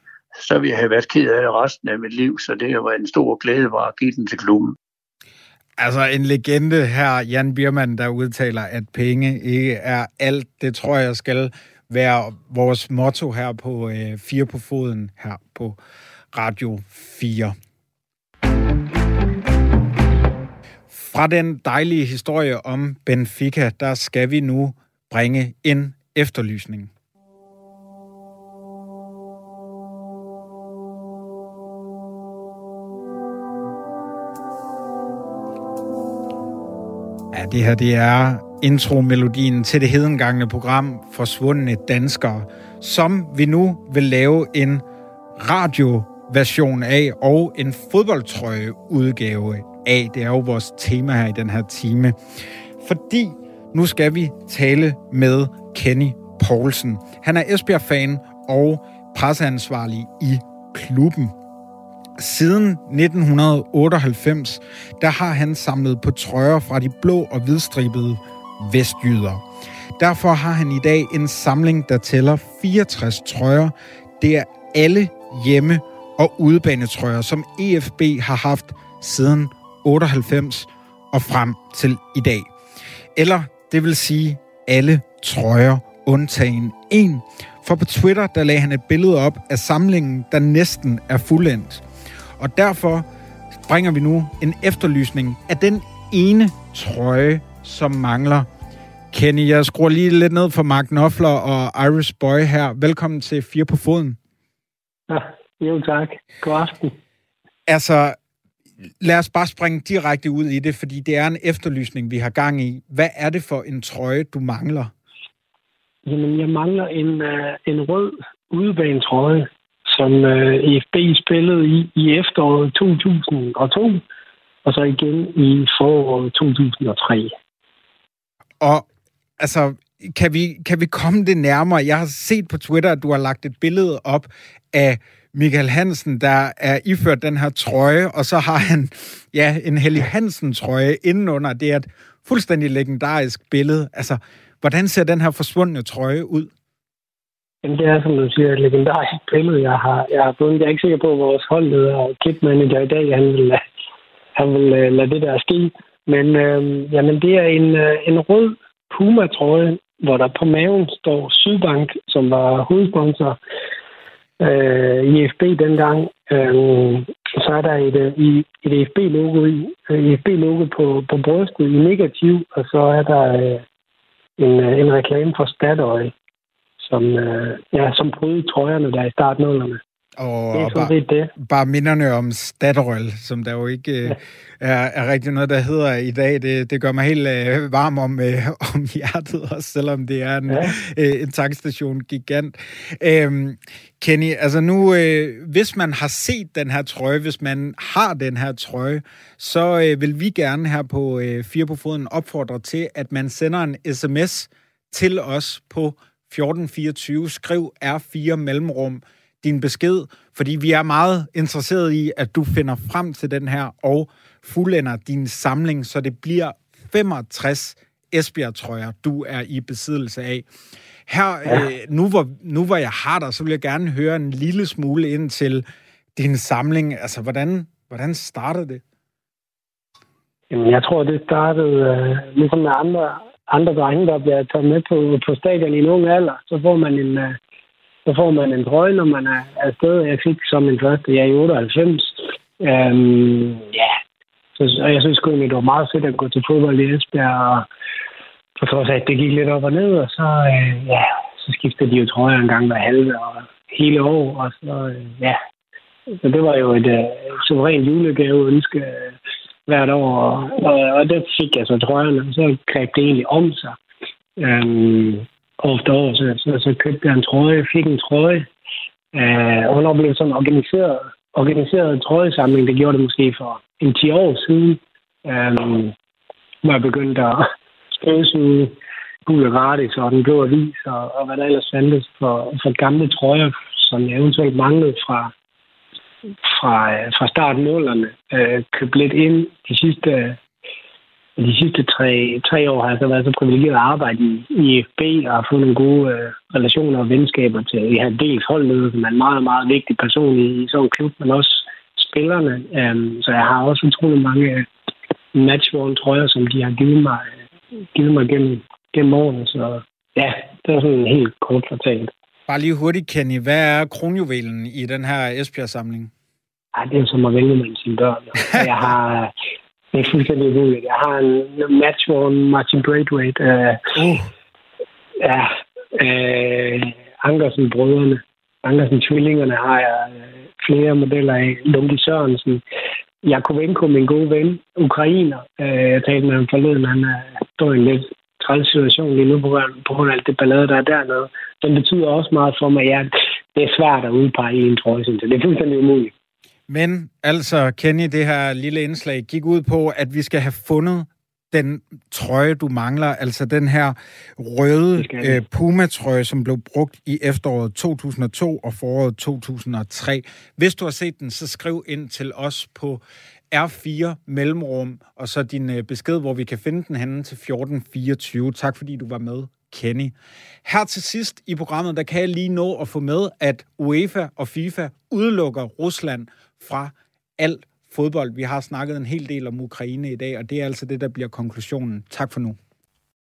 så ville jeg have været ked af det resten af mit liv, så det har været en stor glæde var at give den til klubben. Altså en legende her, Jan Biermann, der udtaler, at penge ikke er alt. Det tror jeg skal være vores motto her på øh, Fire på Foden her på Radio 4. Fra den dejlige historie om Benfica, der skal vi nu bringe en efterlysning. Det her det er intromelodien til det hedengangne program Forsvundne Danskere, som vi nu vil lave en radioversion af og en fodboldtrøjeudgave af. Det er jo vores tema her i den her time. Fordi nu skal vi tale med Kenny Poulsen. Han er Esbjerg-fan og presseansvarlig i klubben. Siden 1998, der har han samlet på trøjer fra de blå og hvidstribede vestjyder. Derfor har han i dag en samling, der tæller 64 trøjer. Det er alle hjemme- og udebanetrøjer, som EFB har haft siden 98 og frem til i dag. Eller det vil sige alle trøjer undtagen en. For på Twitter, der lagde han et billede op af samlingen, der næsten er fuldendt. Og derfor bringer vi nu en efterlysning af den ene trøje, som mangler. Kenny, jeg skruer lige lidt ned for Mark Knopfler og Iris Boy her. Velkommen til Fire på Foden. Ja, jo tak. God aften. Altså, lad os bare springe direkte ud i det, fordi det er en efterlysning, vi har gang i. Hvad er det for en trøje, du mangler? Jamen, jeg mangler en, uh, en rød udebanetrøje, som øh, uh, EFB spillede i, i efteråret 2002, og så igen i foråret 2003. Og altså, kan vi, kan vi komme det nærmere? Jeg har set på Twitter, at du har lagt et billede op af Michael Hansen, der er iført den her trøje, og så har han ja, en Helly Hansen-trøje indenunder. Det er et fuldstændig legendarisk billede. Altså, hvordan ser den her forsvundne trøje ud? Jamen, det er, som du siger, et legendarisk billede, jeg har, jeg har fundet. Jeg er ikke sikker på, at vores holdleder og kitmanager i dag, han vil, øh, han vil uh, lade det der ske. Men øh, jamen, det er en, uh, en rød Puma-trøje, hvor der på maven står Sydbank, som var hovedsponsor øh, i FB dengang. Øh, så er der et, et, et FB-logo i, FB-logo på, på brystet i negativ, og så er der øh, en, en reklame for Statoil, som, øh, ja, som prøvede trøjerne der i startnullerne. Og det er bare, det. bare minderne om Statoil, som der jo ikke ja. er, er rigtig noget, der hedder i dag, det, det gør mig helt øh, varm om, øh, om hjertet, også selvom det er en, ja. øh, en tankstation gigant. Øhm, Kenny, altså nu, øh, hvis man har set den her trøje, hvis man har den her trøje, så øh, vil vi gerne her på øh, Fire på Foden opfordre til, at man sender en sms til os på 1424. Skriv R4 mellemrum din besked, fordi vi er meget interesseret i, at du finder frem til den her og fuldender din samling, så det bliver 65 Esbjerg-trøjer, du er i besiddelse af. Her, øh, nu, hvor, nu hvor jeg har dig, så vil jeg gerne høre en lille smule ind til din samling. Altså, hvordan, hvordan startede det? Jamen, jeg tror, det startede øh, ligesom med andre, andre drenge, der bliver taget med på, på stadion i en ung alder. Så får man en, øh, så får man en trøje, når man er afsted. Jeg fik som min første, jeg er i 98. Øhm, ja, så, og jeg synes sgu det var meget fedt at gå til fodbold i Esbjerg, og på trods af, at det gik lidt op og ned, og så, øh, ja, så skiftede de jo trøjer en gang hver halve og hele år, og så, øh, ja. Så det var jo et øh, suverænt julegave ønske øh, hvert år, og, og, og det fik jeg så trøjen, og så greb det egentlig om sig. Øhm, år efter år, så, så, så købte jeg en trøje, fik en trøje, øh, og når blev sådan organiseret, organiseret trøjesamling, det gjorde det måske for en 10 år siden, øhm, hvor jeg begyndte at støvsuge og gratis og den blå avis og, og hvad der ellers fandtes for, for gamle trøjer, som jeg eventuelt manglede fra, fra, fra starten nullerne. Øh, købt lidt ind de sidste de sidste tre, tre år har jeg så været så privilegeret at arbejde i, i FB og har fået nogle gode øh, relationer og venskaber til. Jeg har dels holdleder, som er en meget, meget vigtig person i, i sådan en klub, men også spillerne. Øh, så jeg har også utrolig mange øh, matchworn trøjer, som de har givet mig, øh, givet mig gennem, gennem årene. Så ja, Det er sådan helt kort fortalt. Bare lige hurtigt, Kenny. Hvad er kronjuvelen i den her Esbjerg-samling? Ej, det er som at vælge mellem sine børn. Jeg har... Det er fuldstændig umuligt. Jeg har en match, hvor Martin Braithwaite... Øh, uh. Ja, øh, Ankersen-brødrene. Ankersen-tvillingerne har jeg øh, flere modeller af. Lundy Sørensen. Jakovenko, min gode ven, ukrainer. Øh, jeg talte med ham forleden. Han er, står i en lidt træls situation lige nu på, på grund af alt det ballade, der er dernede. Den betyder også meget for mig. Ja, det er svært at udpege en trøje, så det er fuldstændig umuligt. Men altså, Kenny, det her lille indslag gik ud på, at vi skal have fundet den trøje, du mangler, altså den her røde øh, Puma-trøje, som blev brugt i efteråret 2002 og foråret 2003. Hvis du har set den, så skriv ind til os på R4 Mellemrum, og så din øh, besked, hvor vi kan finde den henne til 1424. Tak fordi du var med, Kenny. Her til sidst i programmet, der kan jeg lige nå at få med, at UEFA og FIFA udelukker Rusland fra alt fodbold. Vi har snakket en hel del om Ukraine i dag, og det er altså det, der bliver konklusionen. Tak for nu.